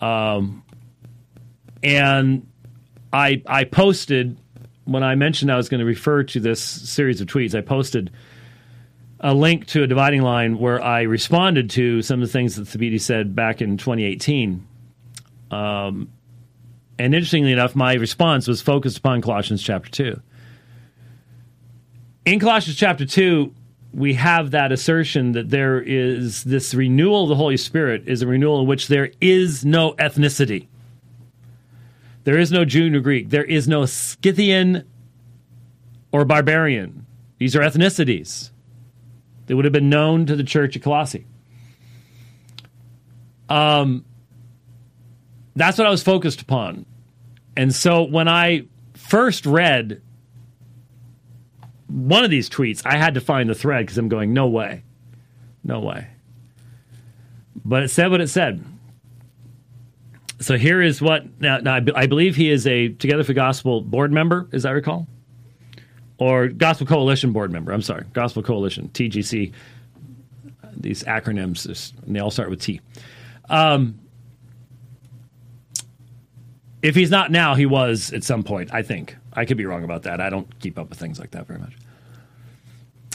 um, and I I posted when I mentioned I was going to refer to this series of tweets, I posted a link to a dividing line where I responded to some of the things that Thabiti said back in 2018. Um, and interestingly enough, my response was focused upon Colossians chapter 2. In Colossians chapter 2, we have that assertion that there is this renewal of the Holy Spirit is a renewal in which there is no ethnicity. There is no Jew nor Greek. There is no Scythian or barbarian. These are ethnicities. They would have been known to the church at Colossae. Um, that's what I was focused upon. And so when I first read one of these tweets, I had to find the thread because I'm going, no way. No way. But it said what it said. So here is what now, now I, I, believe he is a Together for Gospel board member, as I recall, or Gospel Coalition board member. I'm sorry, Gospel Coalition (TGC). These acronyms, they all start with T. Um, if he's not now, he was at some point. I think I could be wrong about that. I don't keep up with things like that very much.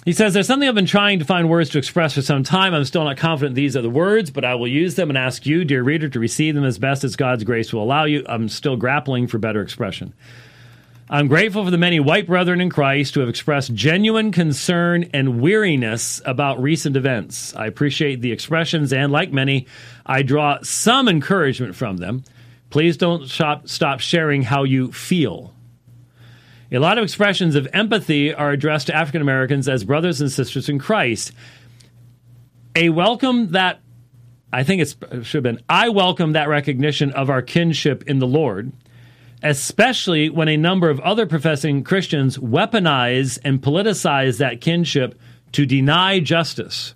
He says, There's something I've been trying to find words to express for some time. I'm still not confident these are the words, but I will use them and ask you, dear reader, to receive them as best as God's grace will allow you. I'm still grappling for better expression. I'm grateful for the many white brethren in Christ who have expressed genuine concern and weariness about recent events. I appreciate the expressions, and like many, I draw some encouragement from them. Please don't stop, stop sharing how you feel. A lot of expressions of empathy are addressed to African Americans as brothers and sisters in Christ. A welcome that I think it should have been I welcome that recognition of our kinship in the Lord, especially when a number of other professing Christians weaponize and politicize that kinship to deny justice.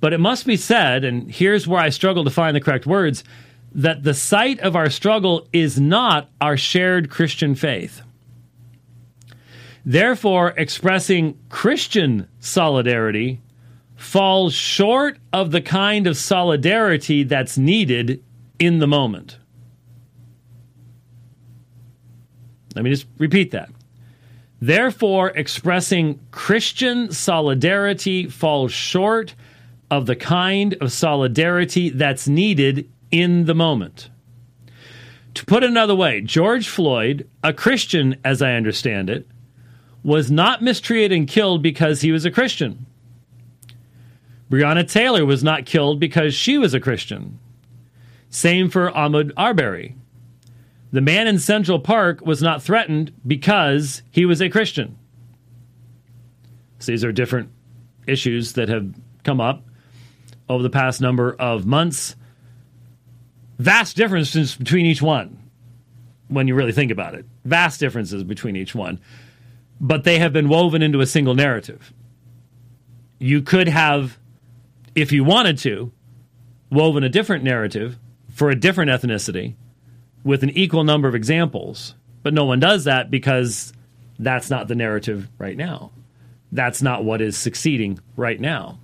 But it must be said, and here's where I struggle to find the correct words, that the site of our struggle is not our shared Christian faith. Therefore, expressing Christian solidarity falls short of the kind of solidarity that's needed in the moment. Let me just repeat that. Therefore, expressing Christian solidarity falls short of the kind of solidarity that's needed in the moment. To put another way, George Floyd, a Christian as I understand it, was not mistreated and killed because he was a Christian. Breonna Taylor was not killed because she was a Christian. Same for Ahmaud Arbery. The man in Central Park was not threatened because he was a Christian. So these are different issues that have come up over the past number of months. Vast differences between each one when you really think about it. Vast differences between each one. But they have been woven into a single narrative. You could have if you wanted to, woven a different narrative for a different ethnicity with an equal number of examples. But no one does that because that's not the narrative right now. That's not what is succeeding right now.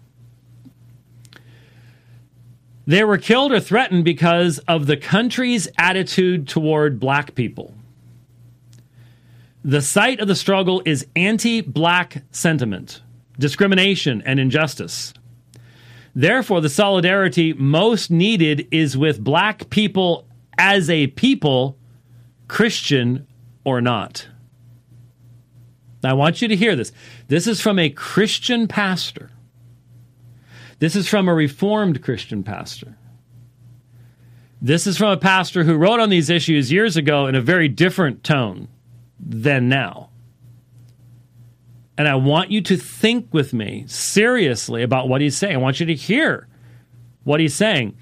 They were killed or threatened because of the country's attitude toward black people. The site of the struggle is anti black sentiment, discrimination, and injustice. Therefore, the solidarity most needed is with black people as a people, Christian or not. I want you to hear this. This is from a Christian pastor. This is from a Reformed Christian pastor. This is from a pastor who wrote on these issues years ago in a very different tone than now. And I want you to think with me seriously about what he's saying. I want you to hear what he's saying.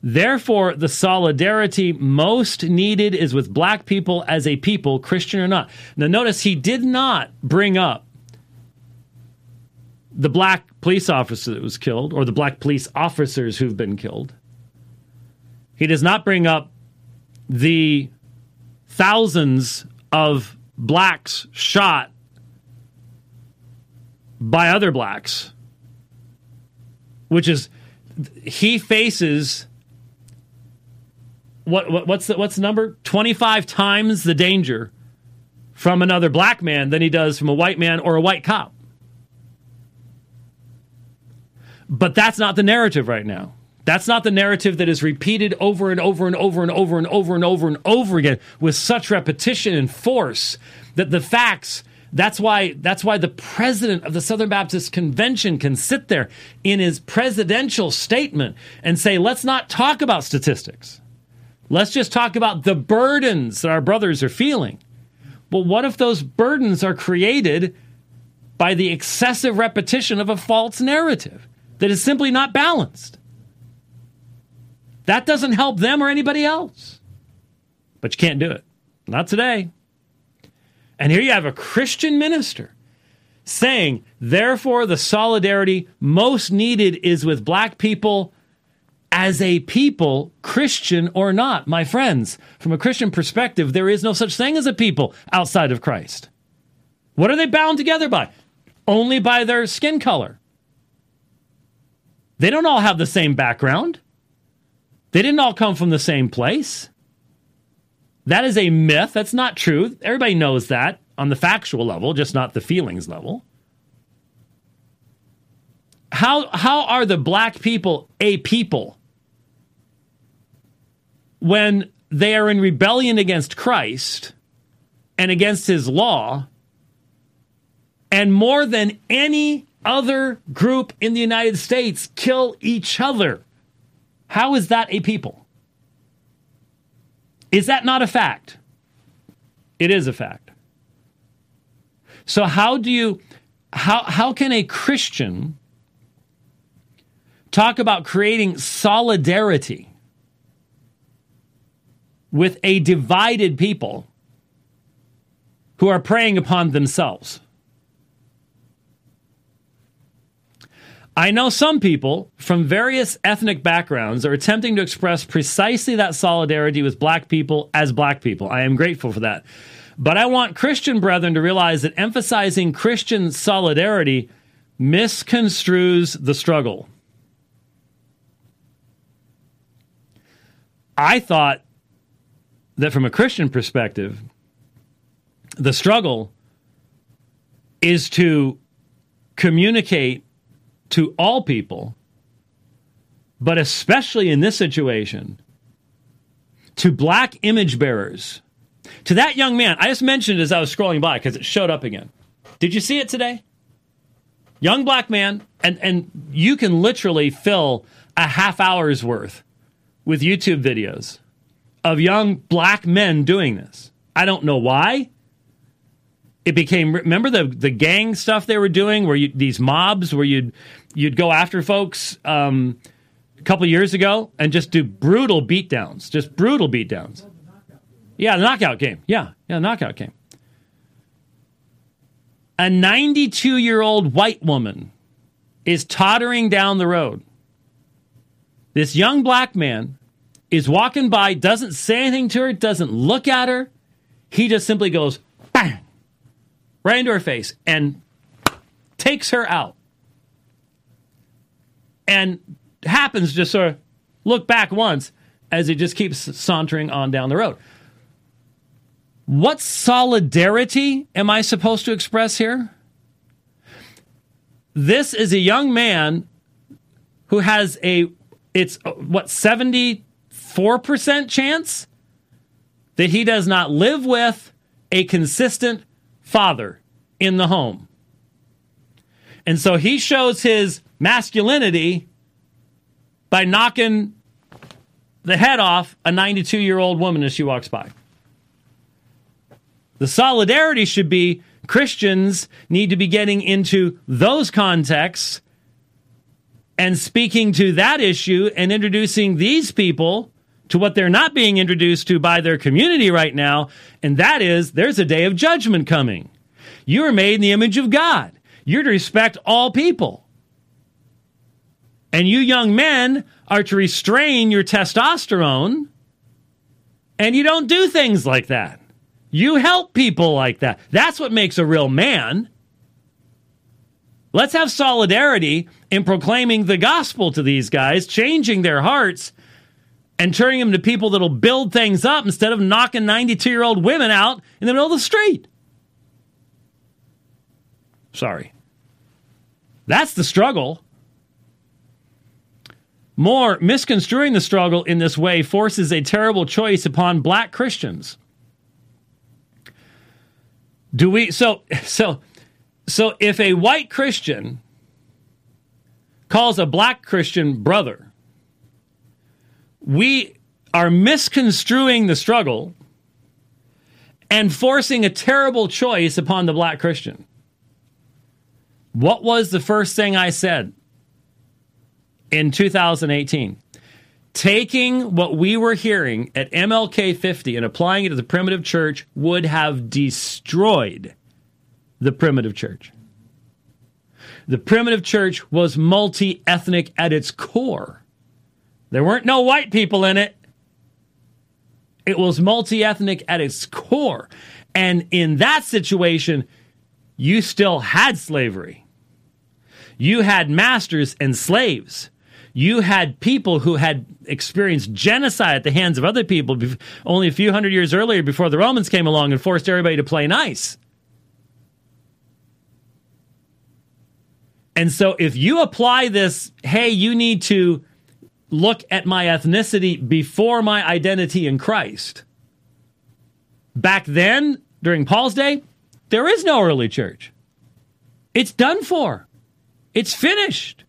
Therefore, the solidarity most needed is with black people as a people, Christian or not. Now, notice he did not bring up the black police officer that was killed or the black police officers who've been killed. He does not bring up the thousands of blacks shot by other blacks, which is he faces what, what what's the what's the number? Twenty five times the danger from another black man than he does from a white man or a white cop. But that's not the narrative right now. That's not the narrative that is repeated over and over and over and over and over and over and over again with such repetition and force that the facts that's why that's why the president of the Southern Baptist Convention can sit there in his presidential statement and say, "Let's not talk about statistics. Let's just talk about the burdens that our brothers are feeling." Well, what if those burdens are created by the excessive repetition of a false narrative that is simply not balanced? That doesn't help them or anybody else. But you can't do it. Not today. And here you have a Christian minister saying, therefore, the solidarity most needed is with black people as a people, Christian or not. My friends, from a Christian perspective, there is no such thing as a people outside of Christ. What are they bound together by? Only by their skin color. They don't all have the same background. They didn't all come from the same place. That is a myth. That's not true. Everybody knows that on the factual level, just not the feelings level. How, how are the black people a people when they are in rebellion against Christ and against his law, and more than any other group in the United States kill each other? How is that a people? Is that not a fact? It is a fact. So how do you how how can a Christian talk about creating solidarity with a divided people who are preying upon themselves. I know some people from various ethnic backgrounds are attempting to express precisely that solidarity with black people as black people. I am grateful for that. But I want Christian brethren to realize that emphasizing Christian solidarity misconstrues the struggle. I thought that from a Christian perspective, the struggle is to communicate to all people, but especially in this situation, to black image bearers. To that young man, I just mentioned as I was scrolling by because it showed up again. Did you see it today? Young black man, and, and you can literally fill a half hour's worth with YouTube videos of young black men doing this. I don't know why. It became remember the the gang stuff they were doing where you, these mobs where you'd you'd go after folks um, a couple years ago and just do brutal beatdowns, just brutal beatdowns. Yeah, the knockout game. Yeah, yeah, the knockout game. A 92 year old white woman is tottering down the road. This young black man is walking by, doesn't say anything to her, doesn't look at her. He just simply goes right into her face and takes her out. And happens to just sort of look back once as he just keeps sauntering on down the road. What solidarity am I supposed to express here? This is a young man who has a, it's uh, what, 74% chance that he does not live with a consistent father in the home. And so he shows his masculinity by knocking the head off a 92 year old woman as she walks by. The solidarity should be Christians need to be getting into those contexts and speaking to that issue and introducing these people to what they're not being introduced to by their community right now, and that is there's a day of judgment coming. You are made in the image of God. You're to respect all people. And you young men are to restrain your testosterone, and you don't do things like that. You help people like that. That's what makes a real man. Let's have solidarity in proclaiming the gospel to these guys, changing their hearts, and turning them to people that'll build things up instead of knocking 92 year old women out in the middle of the street. Sorry. That's the struggle. More, misconstruing the struggle in this way forces a terrible choice upon black Christians. Do we so so so if a white Christian calls a black Christian brother, we are misconstruing the struggle and forcing a terrible choice upon the black Christian. What was the first thing I said in 2018? taking what we were hearing at MLK 50 and applying it to the primitive church would have destroyed the primitive church. The primitive church was multi ethnic at its core. There weren't no white people in it. It was multi ethnic at its core. And in that situation, you still had slavery. You had masters and slaves you had people who had experienced genocide at the hands of other people only a few hundred years earlier before the Romans came along and forced everybody to play nice. And so if you apply this, hey, you need to look at my ethnicity before my identity in Christ. Back then, during Paul's day, there is no early church. It's done for. It's finished.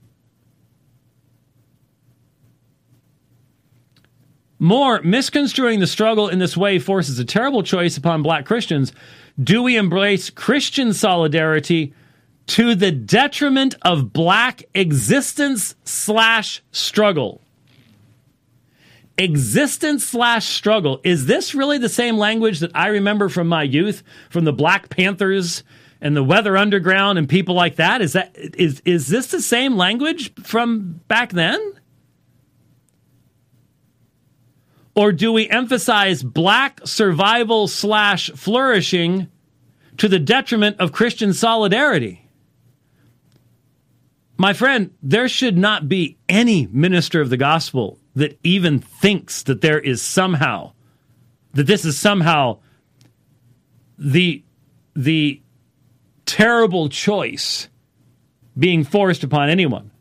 More, misconstruing the struggle in this way forces a terrible choice upon black Christians. Do we embrace Christian solidarity to the detriment of black existence slash struggle. Existence slash struggle. Is this really the same language that I remember from my youth, from the Black Panthers and the Weather Underground and people like that? Is that is is this the same language from back then? Or do we emphasize black survival slash flourishing to the detriment of Christian solidarity? My friend, there should not be any minister of the gospel that even thinks that there is somehow, that this is somehow the, the terrible choice being forced upon anyone.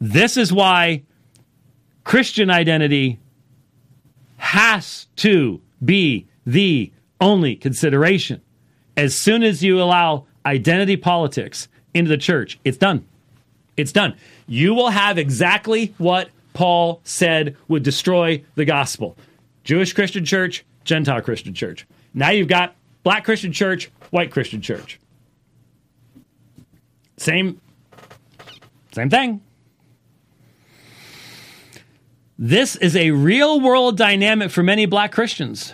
This is why Christian identity has to be the only consideration. As soon as you allow identity politics into the church, it's done. It's done. You will have exactly what Paul said would destroy the gospel Jewish Christian church, Gentile Christian church. Now you've got black Christian church, white Christian church. Same, same thing. This is a real world dynamic for many black Christians.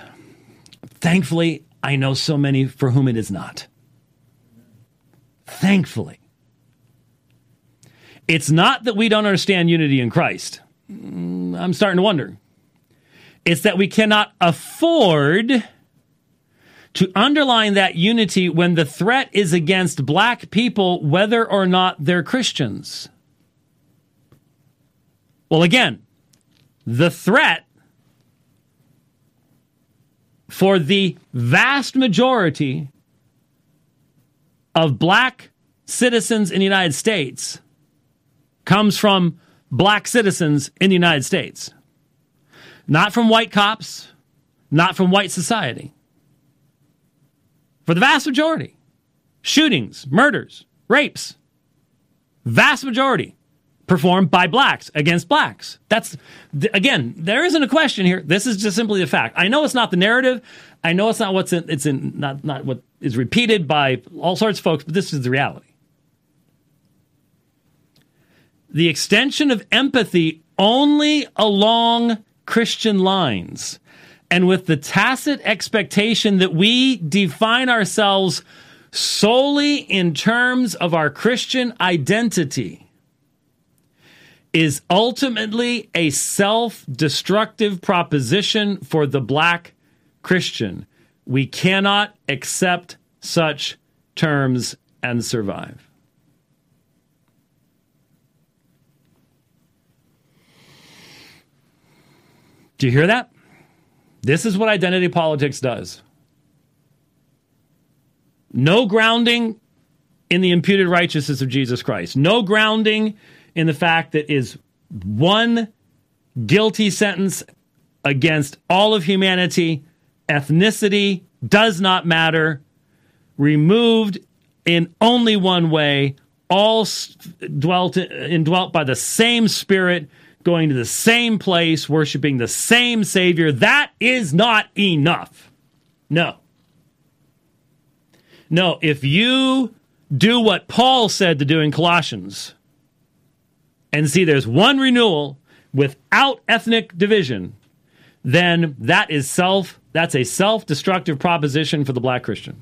Thankfully, I know so many for whom it is not. Thankfully. It's not that we don't understand unity in Christ. Mm, I'm starting to wonder. It's that we cannot afford to underline that unity when the threat is against black people, whether or not they're Christians. Well, again, the threat for the vast majority of black citizens in the United States comes from black citizens in the United States. Not from white cops, not from white society. For the vast majority, shootings, murders, rapes, vast majority performed by blacks against blacks. That's again, there isn't a question here. This is just simply a fact. I know it's not the narrative. I know it's not what's in it's in not not what is repeated by all sorts of folks, but this is the reality. The extension of empathy only along Christian lines and with the tacit expectation that we define ourselves solely in terms of our Christian identity is ultimately a self destructive proposition for the black Christian. We cannot accept such terms and survive. Do you hear that? This is what identity politics does. No grounding in the imputed righteousness of Jesus Christ. No grounding in the fact that is one guilty sentence against all of humanity, ethnicity does not matter, removed in only one way, all dwelt indwelt by the same spirit, going to the same place, worshiping the same Savior. That is not enough. No. No, if you do what Paul said to do in Colossians, and see there's one renewal without ethnic division, then that is self that's a self-destructive proposition for the black Christian.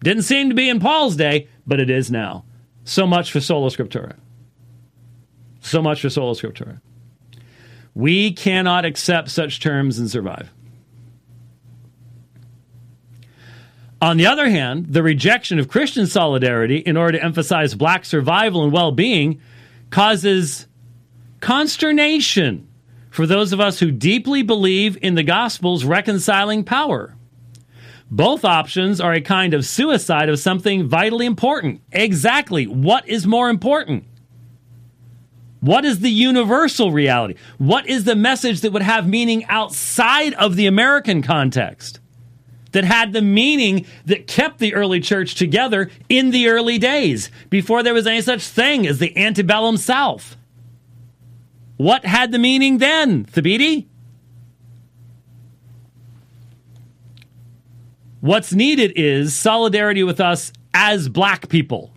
Didn't seem to be in Paul's day, but it is now. So much for sola scriptura. So much for sola scriptura. We cannot accept such terms and survive. On the other hand, the rejection of Christian solidarity in order to emphasize black survival and well being causes consternation for those of us who deeply believe in the gospel's reconciling power. Both options are a kind of suicide of something vitally important. Exactly. What is more important? What is the universal reality? What is the message that would have meaning outside of the American context? that had the meaning that kept the early church together in the early days, before there was any such thing as the antebellum South. What had the meaning then, Thabiti? What's needed is solidarity with us as black people.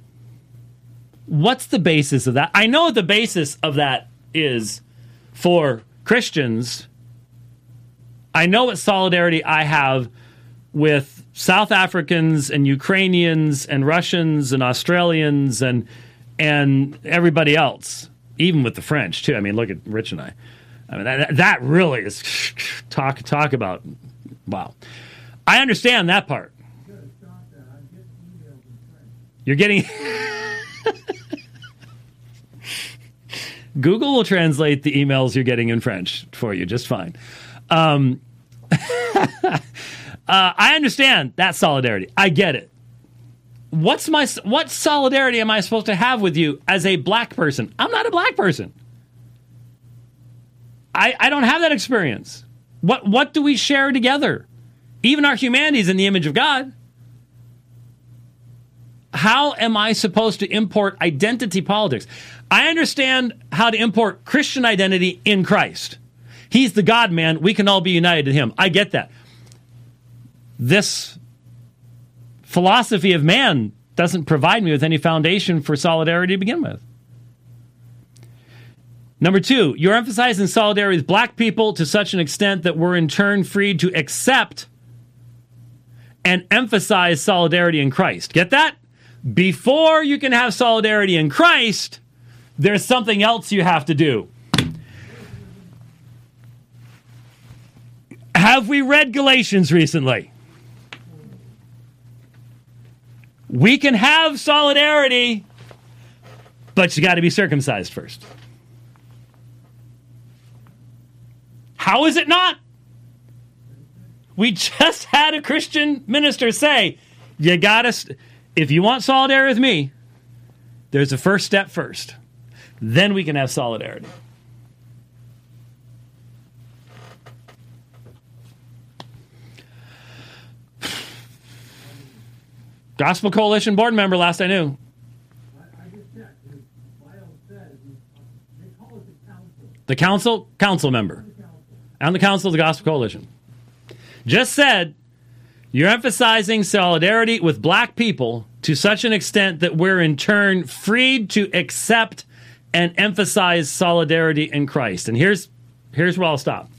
What's the basis of that? I know what the basis of that is for Christians. I know what solidarity I have with South Africans and Ukrainians and Russians and Australians and and everybody else, even with the French too. I mean, look at Rich and I. I mean, that, that really is [laughs] talk talk about wow. I understand that part. You're getting [laughs] [laughs] Google will translate the emails you're getting in French for you just fine. Um, [laughs] uh, I understand that solidarity. I get it. What's my what solidarity am I supposed to have with you as a black person? I'm not a black person. I, I don't have that experience. What what do we share together? Even our humanity is in the image of God. How am I supposed to import identity politics? I understand how to import Christian identity in Christ. He's the God man. We can all be united in him. I get that. This philosophy of man doesn't provide me with any foundation for solidarity to begin with. Number two, you're emphasizing solidarity with black people to such an extent that we're in turn free to accept and emphasize solidarity in Christ. Get that? Before you can have solidarity in Christ, there's something else you have to do. Have we read Galatians recently? We can have solidarity, but you got to be circumcised first. How is it not? We just had a Christian minister say, you got to, st- if you want solidarity with me, there's a first step first. Then we can have solidarity. Gospel Coalition board member, last I knew. The council, council member. On the council of the Gospel Coalition. Just said, you're emphasizing solidarity with black people to such an extent that we're in turn freed to accept and emphasize solidarity in Christ. And here's here's where I'll stop.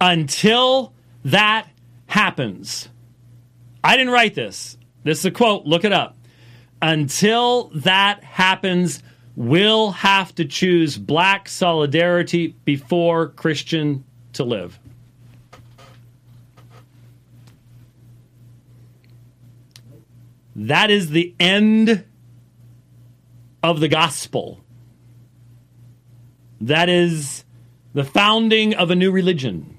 Until that happens, I didn't write this. This is a quote, look it up. Until that happens, we'll have to choose black solidarity before Christian to live. That is the end of the gospel. That is the founding of a new religion.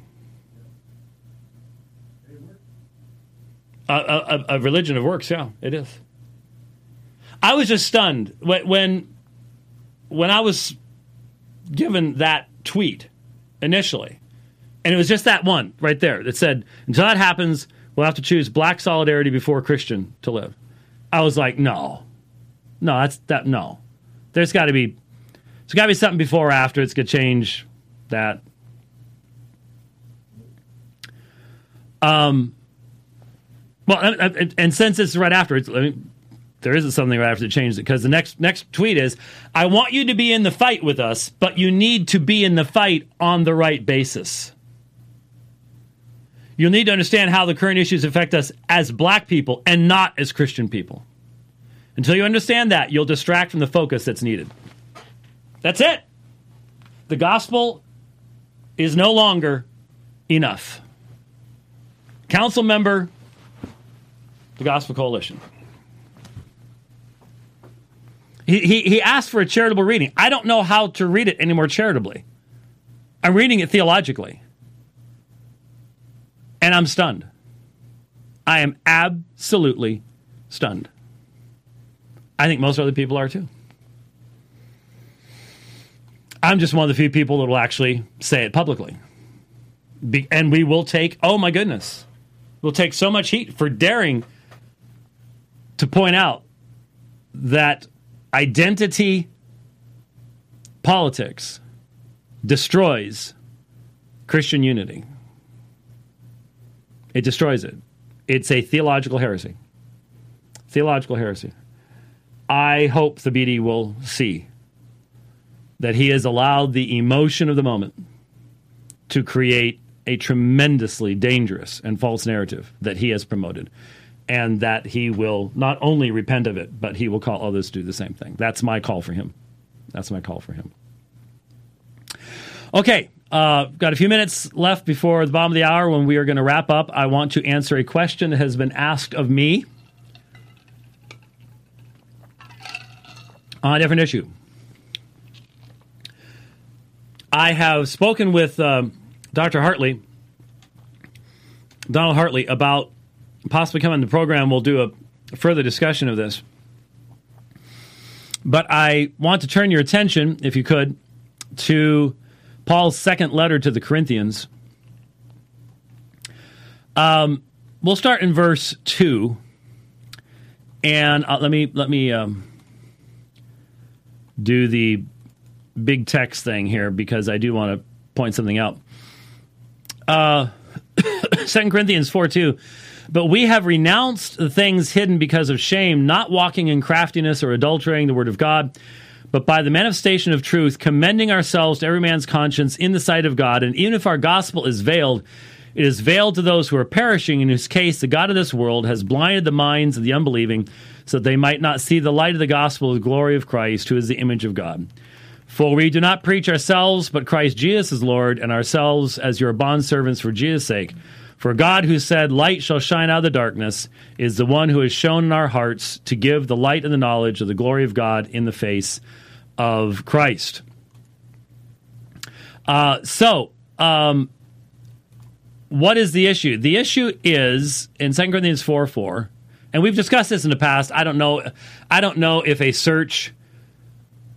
A, a, a, religion of works, yeah, it is. I was just stunned when when I was given that tweet initially, and it was just that one right there that said, "Until that happens, we'll have to choose black solidarity before Christian to live." I was like, "No, no, that's that. No, there's got to be there's got to be something before or after. It's gonna change that." Um, well, and, and since it's right after, it's, I mean, there isn't something right after to change it because the next next tweet is, "I want you to be in the fight with us, but you need to be in the fight on the right basis." You'll need to understand how the current issues affect us as black people and not as Christian people. Until you understand that, you'll distract from the focus that's needed. That's it. The gospel is no longer enough. Council member the Gospel Coalition. He, he, he asked for a charitable reading. I don't know how to read it any more charitably. I'm reading it theologically. And I'm stunned. I am absolutely stunned. I think most other people are too. I'm just one of the few people that will actually say it publicly. Be, and we will take, oh my goodness, we'll take so much heat for daring to point out that identity politics destroys Christian unity. It destroys it. It's a theological heresy. Theological heresy. I hope the Thabiti will see that he has allowed the emotion of the moment to create a tremendously dangerous and false narrative that he has promoted. And that he will not only repent of it, but he will call others to do the same thing. That's my call for him. That's my call for him. Okay, uh, got a few minutes left before the bottom of the hour when we are going to wrap up. I want to answer a question that has been asked of me on a different issue. I have spoken with um, Dr. Hartley, Donald Hartley, about possibly coming to the program. We'll do a further discussion of this. But I want to turn your attention, if you could, to Paul's second letter to the Corinthians. Um, we'll start in verse two, and uh, let me let me um, do the big text thing here because I do want to point something out. Uh, [coughs] Second Corinthians four two. But we have renounced the things hidden because of shame, not walking in craftiness or adulterating the word of God but by the manifestation of truth, commending ourselves to every man's conscience in the sight of God. And even if our gospel is veiled, it is veiled to those who are perishing, in whose case the God of this world has blinded the minds of the unbelieving, so that they might not see the light of the gospel of the glory of Christ, who is the image of God. For we do not preach ourselves, but Christ Jesus is Lord, and ourselves as your bondservants for Jesus' sake. For God, who said, Light shall shine out of the darkness, is the one who has shown in our hearts to give the light and the knowledge of the glory of God in the face of Christ. Uh, so, um, what is the issue? The issue is in 2 Corinthians 4 4, and we've discussed this in the past. I don't know. I don't know if a search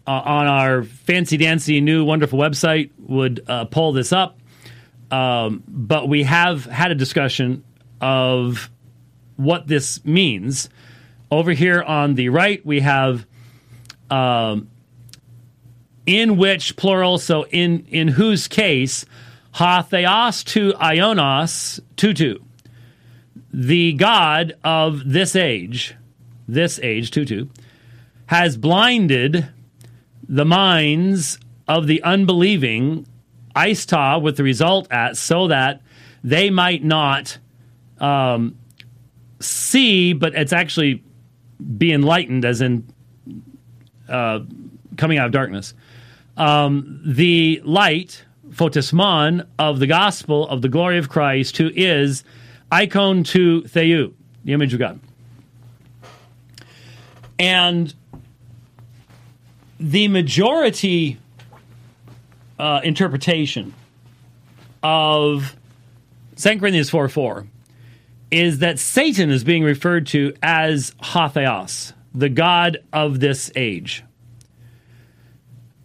uh, on our fancy dancy new wonderful website would uh, pull this up. Um, but we have had a discussion of what this means. Over here on the right, we have um, in which plural, so in in whose case, ha theos to ionos tutu, the god of this age, this age tutu, has blinded the minds of the unbelieving, aista, with the result at, so that they might not um, see, but it's actually be enlightened, as in uh, coming out of darkness um, the light, photismon, of the gospel of the glory of Christ, who is icon to Theou, the image of God. And the majority uh, interpretation of 2 Corinthians 4 4 is that Satan is being referred to as Hatheos, the God of this age.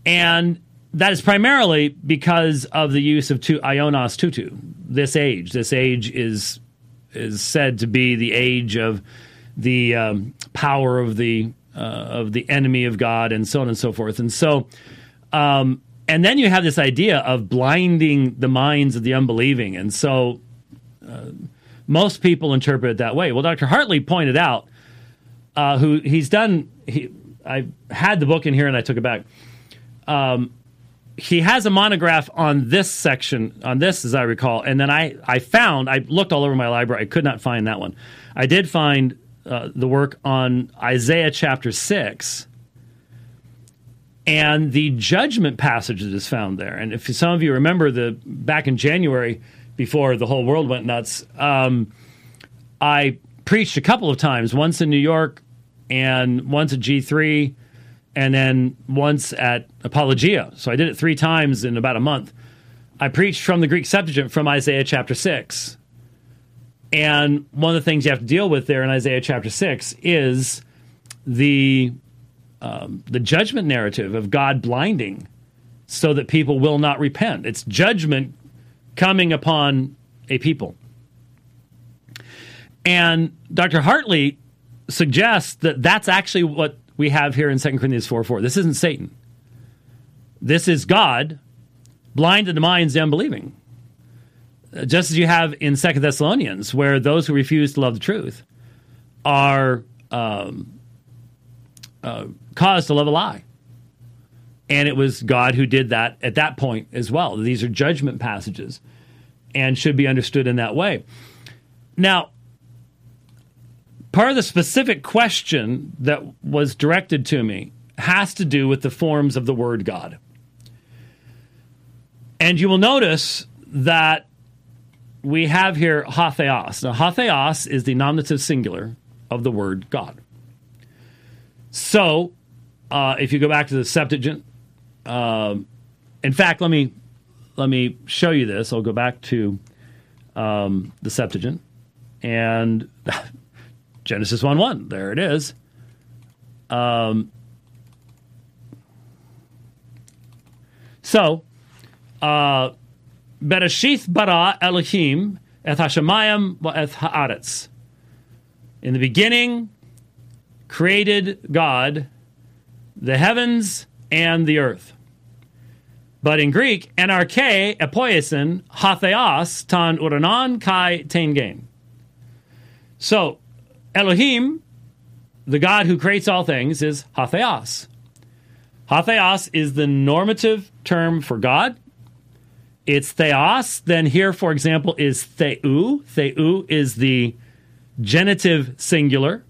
And that is primarily because of the use of two ionos tutu. This age, this age is is said to be the age of the um, power of the uh, of the enemy of God, and so on and so forth. And so, um, and then you have this idea of blinding the minds of the unbelieving, and so uh, most people interpret it that way. Well, Dr. Hartley pointed out, uh, who he's done. He, I had the book in here, and I took it back um, he has a monograph on this section, on this, as I recall. And then I, I found, I looked all over my library, I could not find that one. I did find uh, the work on Isaiah chapter 6 and the judgment passage that is found there. And if some of you remember the back in January, before the whole world went nuts, um, I preached a couple of times, once in New York and once at G3 and then once at Apologia. So I did it three times in about a month. I preached from the Greek Septuagint from Isaiah chapter 6. And one of the things you have to deal with there in Isaiah chapter 6 is the, um, the judgment narrative of God blinding so that people will not repent. It's judgment coming upon a people. And Dr. Hartley suggests that that's actually what we have here in 2 Corinthians 4 4. This isn't Satan. This is God blind to the minds of the unbelieving. Uh, just as you have in Second Thessalonians, where those who refuse to love the truth are um, uh, cause to love a lie. And it was God who did that at that point as well. These are judgment passages and should be understood in that way. Now, part of the specific question that was directed to me has to do with the forms of the word God. And you will notice that we have here hatheos. Now, hatheos is the nominative singular of the word God. So, uh, if you go back to the Septuagint, um, in fact, let me let me show you this. I'll go back to um, the Septuagint and [laughs] Genesis one one. There it is. Um, so, uh, Bereshith bara Elohim et hashemayim et haaretz. In the beginning, created God the heavens and the earth. But in Greek, NRK epoiesin hatheos tan uranon kai tengen. So, Elohim, the God who creates all things, is hatheos. Hatheos is the normative term for God. It's theos. Then here, for example, is theou. Theou is the genitive singular.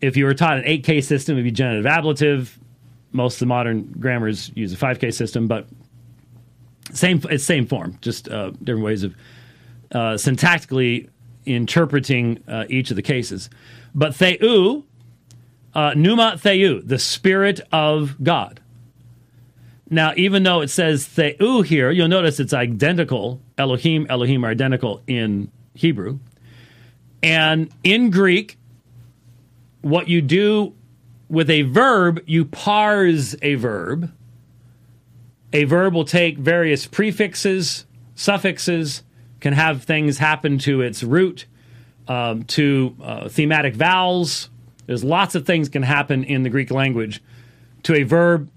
If you were taught an 8K system, it would be genitive ablative. Most of the modern grammars use a 5K system, but same it's same form, just uh, different ways of uh, syntactically interpreting uh, each of the cases. But theou, uh, pneuma theou, the spirit of God. Now, even though it says theou here, you'll notice it's identical. Elohim, Elohim are identical in Hebrew. And in Greek, what you do with a verb, you parse a verb. A verb will take various prefixes, suffixes, can have things happen to its root, um, to uh, thematic vowels. There's lots of things can happen in the Greek language to a verb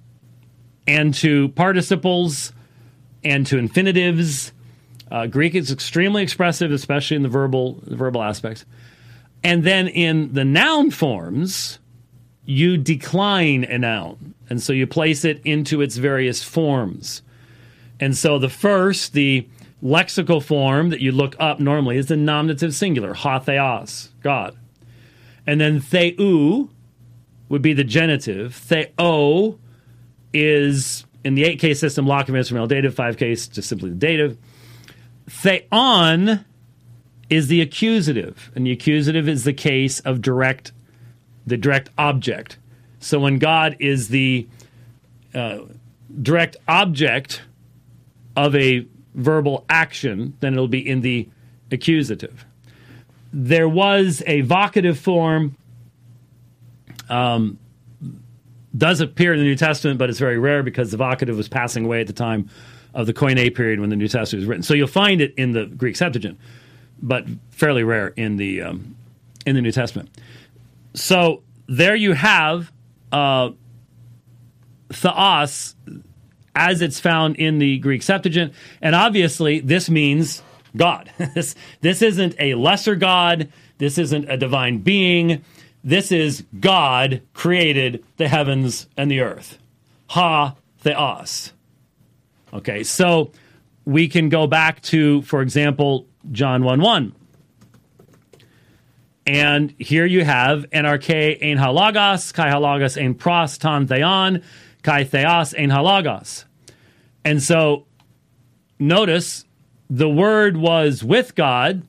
and to participles and to infinitives. Uh, Greek is extremely expressive, especially in the verbal the verbal aspects. And then in the noun forms, you decline a noun. And so you place it into its various forms. And so the first, the lexical form that you look up normally is the nominative singular, ha theos, God. And then theou would be the genitive. Theo is, in the 8K system, locative instrumental dative, 5K just simply the dative. Theon is the accusative, and the accusative is the case of direct, the direct object. So when God is the uh, direct object of a verbal action, then it'll be in the accusative. There was a vocative form, um, does appear in the New Testament, but it's very rare because the vocative was passing away at the time of the Koine period when the New Testament was written. So you'll find it in the Greek Septuagint but fairly rare in the um, in the New Testament. So there you have uh, theos as it's found in the Greek Septuagint, and obviously this means God. [laughs] this this isn't a lesser God. This isn't a divine being. This is God created the heavens and the earth. Ha theos. Okay, so we can go back to, for example, John 1 1. And here you have NRK ein halagos, kai halagos ein pros ton theon, kai theos ein halagos. And so notice the word was with God.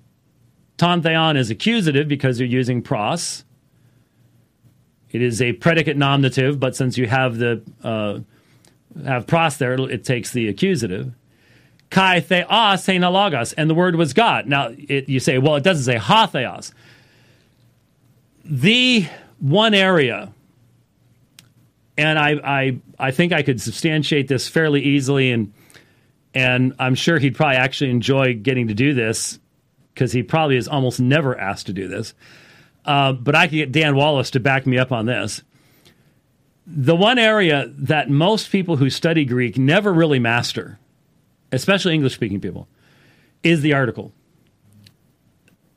Ton theon is accusative because you're using pros. It is a predicate nominative, but since you have the uh, have pros there, it takes the accusative kai theos logos, and the word was God. Now, it, you say, well, it doesn't say ha theos. The one area, and I, I, I think I could substantiate this fairly easily, and and I'm sure he'd probably actually enjoy getting to do this because he probably is almost never asked to do this. Uh, but I could get Dan Wallace to back me up on this. The one area that most people who study Greek never really master especially English speaking people, is the article.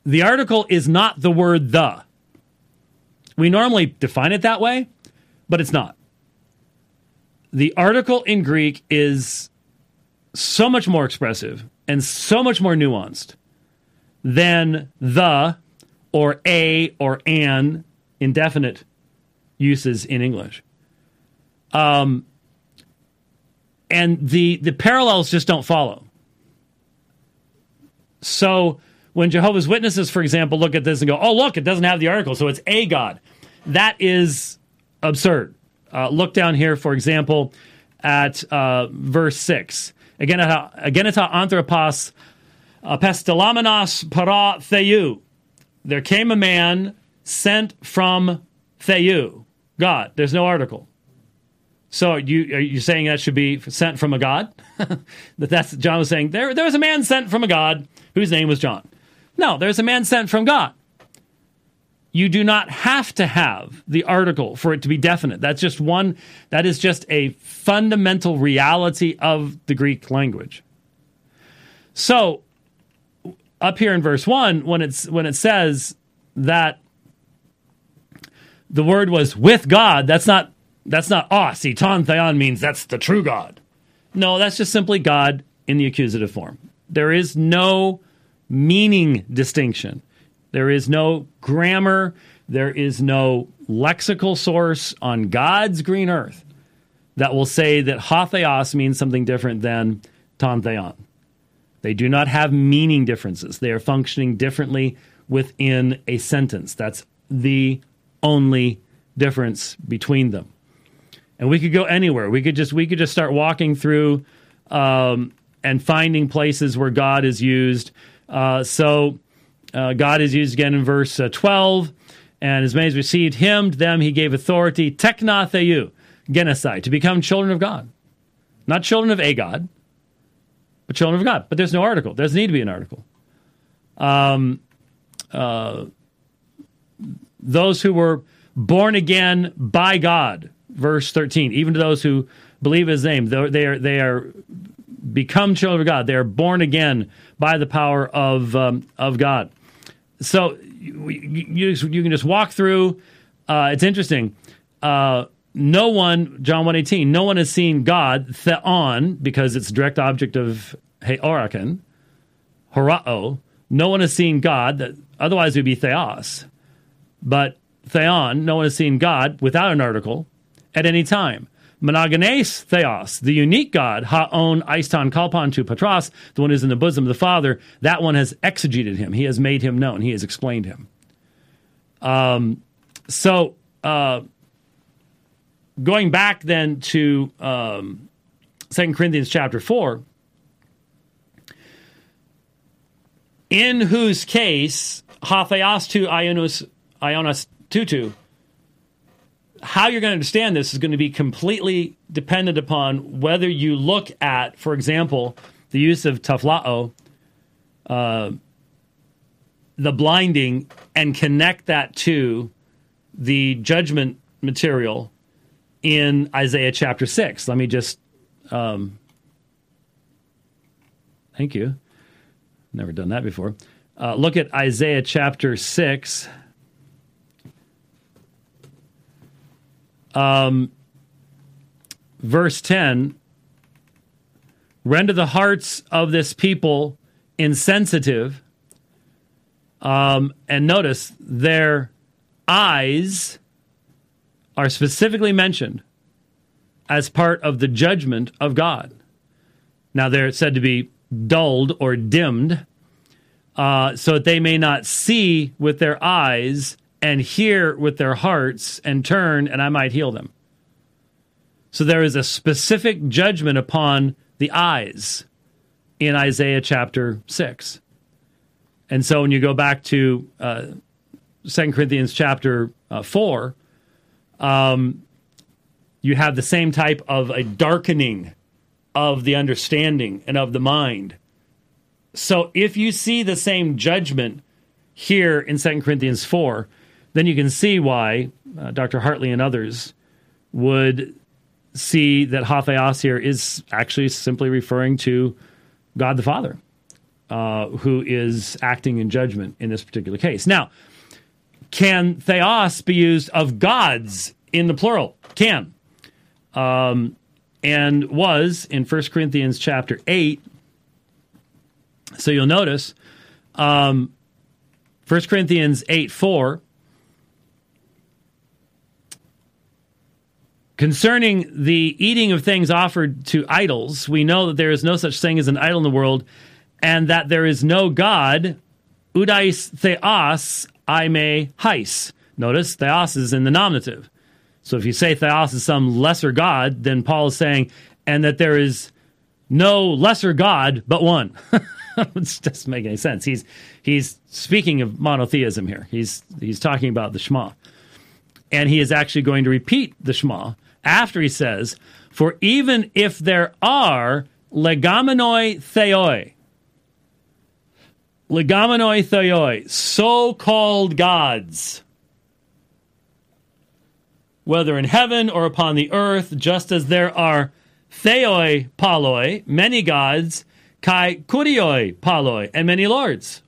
The article is not the word the. We normally define it that way, but it's not. The article in Greek is so much more expressive and so much more nuanced than the or a or an indefinite uses in English. Um, and the the parallels just don't follow. So when Jehovah's Witnesses, for example, look at this and go, "Oh, look, it doesn't have the article, so it's a god," that is absurd. Uh, look down here, for example, at uh, verse six. Again, agenita anthropos apostolamenos para theou. There came a man sent from theou, God. There's no article. So you are you saying that should be sent from a God? [laughs] that that's John was saying there there was a man sent from a God whose name was John. No, there's a man sent from God. You do not have to have the article for it to be definite. That's just one that is just a fundamental reality of the Greek language. So up here in verse 1 when it's when it says that the word was with God, that's not that's not ah, see, ton theon means that's the true God. No, that's just simply God in the accusative form. There is no meaning distinction. There is no grammar. There is no lexical source on God's green earth that will say that hatheos means something different than ton theon. They do not have meaning differences. They are functioning differently within a sentence. That's the only difference between them and we could go anywhere. We could just we could just start walking through um, and finding places where God is used. Uh, so uh, God is used again in verse uh, twelve, and as many as received Him, to them He gave authority, tekna theou, genesthai, to become children of God, not children of a God, but children of God. But there's no article. There doesn't need to be an article. Um, uh, those who were born again by God verse 13 even to those who believe his name they are they are become children of god they are born again by the power of um, of god. So you, you, you, can just walk through uh, it's interesting. Uh, no one john 118 no one has seen god theon because it's direct object of heorakan horao no one has seen god that otherwise it would be theos. But theon no one has seen god without an article at any time. Monogenes Theos, the unique God, Haon Aiston Kalpan to Patros, the one who's in the bosom of the Father, that one has exegeted him. He has made him known. He has explained him. Um, so, uh, going back then to um, 2 Corinthians chapter 4, in whose case, Hatheos to Ionos, Ionos tutu, how you're going to understand this is going to be completely dependent upon whether you look at, for example, the use of taflao, uh, the blinding, and connect that to the judgment material in Isaiah chapter 6. Let me just. Um, thank you. Never done that before. Uh, look at Isaiah chapter 6. Um, verse 10 render the hearts of this people insensitive. Um, and notice their eyes are specifically mentioned as part of the judgment of God. Now, they're said to be dulled or dimmed uh, so that they may not see with their eyes and hear with their hearts and turn, and I might heal them. So there is a specific judgment upon the eyes in Isaiah chapter 6. And so when you go back to uh, 2 Corinthians chapter uh, 4, um, you have the same type of a darkening of the understanding and of the mind. So if you see the same judgment here in 2 Corinthians 4, then you can see why uh, Dr. Hartley and others would see that Hatheos here is actually simply referring to God the Father, uh, who is acting in judgment in this particular case. Now, can theos be used of gods in the plural? Can. Um, and was in 1 Corinthians chapter 8. So you'll notice um, 1 Corinthians 8 4. Concerning the eating of things offered to idols, we know that there is no such thing as an idol in the world, and that there is no God, udais theos, I may heis. Notice theos is in the nominative. So if you say theos is some lesser God, then Paul is saying, and that there is no lesser God but one. [laughs] it doesn't make any sense. He's he's speaking of monotheism here. He's he's talking about the Shema. And he is actually going to repeat the Shema after he says, For even if there are legomenoi theoi, legomenoi theoi, so called gods, whether in heaven or upon the earth, just as there are theoi polloi, many gods, kai kurioi polloi, and many lords.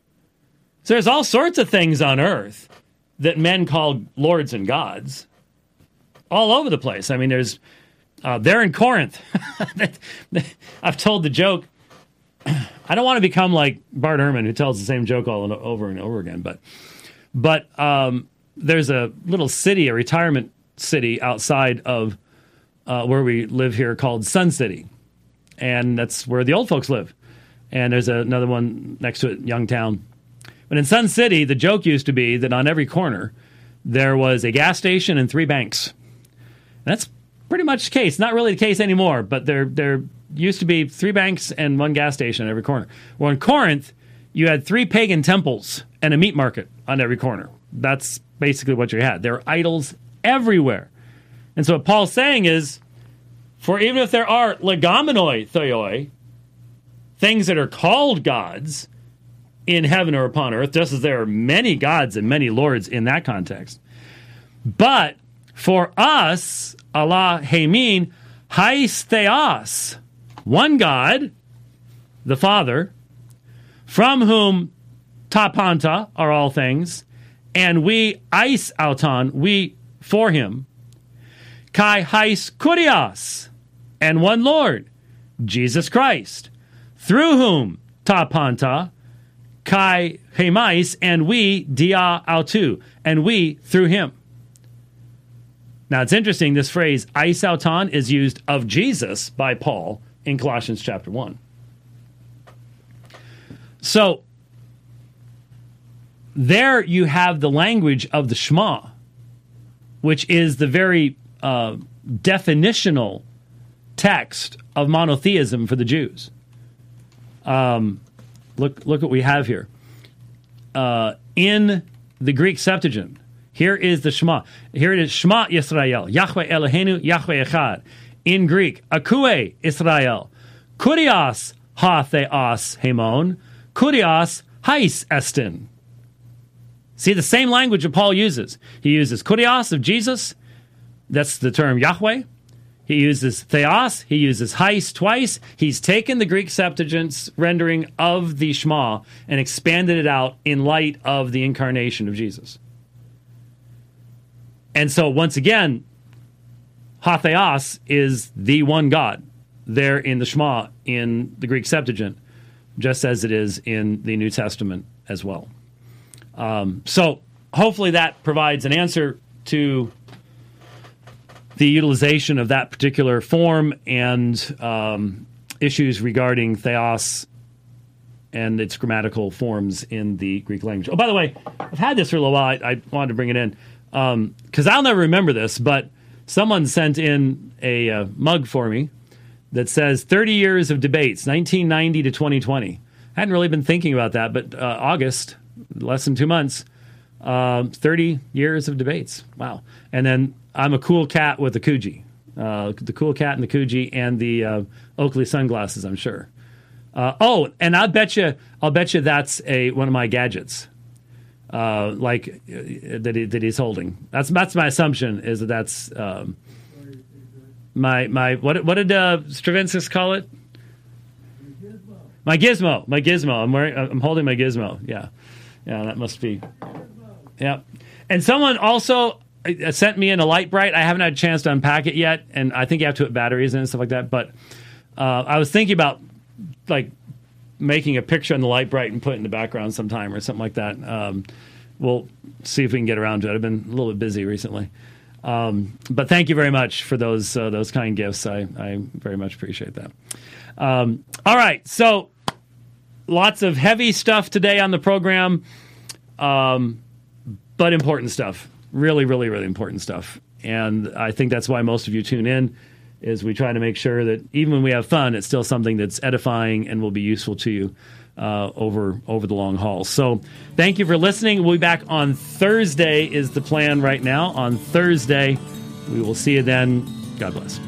So there's all sorts of things on earth that men call lords and gods all over the place. I mean, there's uh, they're in Corinth. [laughs] I've told the joke. [clears throat] I don't want to become like Bart Ehrman, who tells the same joke all over and over again. But but um, there's a little city, a retirement city outside of uh, where we live here called Sun City, and that's where the old folks live. And there's another one next to it, Youngtown. But in Sun City, the joke used to be that on every corner there was a gas station and three banks. That's pretty much the case. Not really the case anymore, but there there used to be three banks and one gas station on every corner. Well, in Corinth, you had three pagan temples and a meat market on every corner. That's basically what you had. There are idols everywhere. And so what Paul's saying is, for even if there are legomenoi theoi, things that are called gods in heaven or upon earth, just as there are many gods and many lords in that context. But for us, Allah Hamin, Theos, one God, the Father, from whom Tapanta are all things, and we Ais Auton, we for him. Kai Hais Kurios, and one Lord, Jesus Christ, through whom Tapanta, Kai Hemais, and we Dia Autu, and we through him. Now it's interesting, this phrase Isauton is used of Jesus by Paul in Colossians chapter 1. So there you have the language of the Shema which is the very uh, definitional text of monotheism for the Jews. Um, look, look what we have here. Uh, in the Greek Septuagint, here is the Shema. Here it is Shema Yisrael, Yahweh Eloheinu, Yahweh Echad. In Greek, Akue Israel, Kurios ha theos hemon, Kurios hais estin. See the same language that Paul uses. He uses kurios of Jesus. That's the term Yahweh. He uses theos. He uses heis twice. He's taken the Greek Septuagint's rendering of the Shema and expanded it out in light of the incarnation of Jesus. And so, once again, Hatheos is the one God there in the Shema in the Greek Septuagint, just as it is in the New Testament as well. Um, so hopefully that provides an answer to the utilization of that particular form and um, issues regarding theos and its grammatical forms in the Greek language. Oh, by the way, I've had this for a little while. I, I wanted to bring it in because um, I'll never remember this, but someone sent in a uh, mug for me that says 30 years of debates, 1990 to 2020. I hadn't really been thinking about that, but uh, August less than two months, uh, 30 years of debates. Wow. And then I'm a cool cat with a Coogi. Uh, the cool cat and the Coogi and the uh, Oakley sunglasses, I'm sure. Uh, oh, and I bet you, I'll bet you that's a one of my gadgets, uh, like uh, that, he, that he's holding. That's that's my assumption is that that's um, my my what what did uh, Stravinsky call it? My gizmo, my gizmo. I'm wearing. I'm holding my gizmo. Yeah. Yeah, that must be. Yeah. And someone also uh, sent me in a Lite-Brite. I haven't had a chance to unpack it yet, and I think you have to put batteries in and stuff like that. But uh, I was thinking about like making a picture on the Lite-Brite and put it in the background sometime or something like that. Um, we'll see if we can get around to it. I've been a little bit busy recently. Um, but thank you very much for those uh, those kind gifts. I, I very much appreciate that. Um, all right, so lots of heavy stuff today on the program, um, but important stuff. Really, really, really important stuff. And I think that's why most of you tune in. Is we try to make sure that even when we have fun, it's still something that's edifying and will be useful to you uh, over over the long haul. So, thank you for listening. We'll be back on Thursday. Is the plan right now? On Thursday, we will see you then. God bless.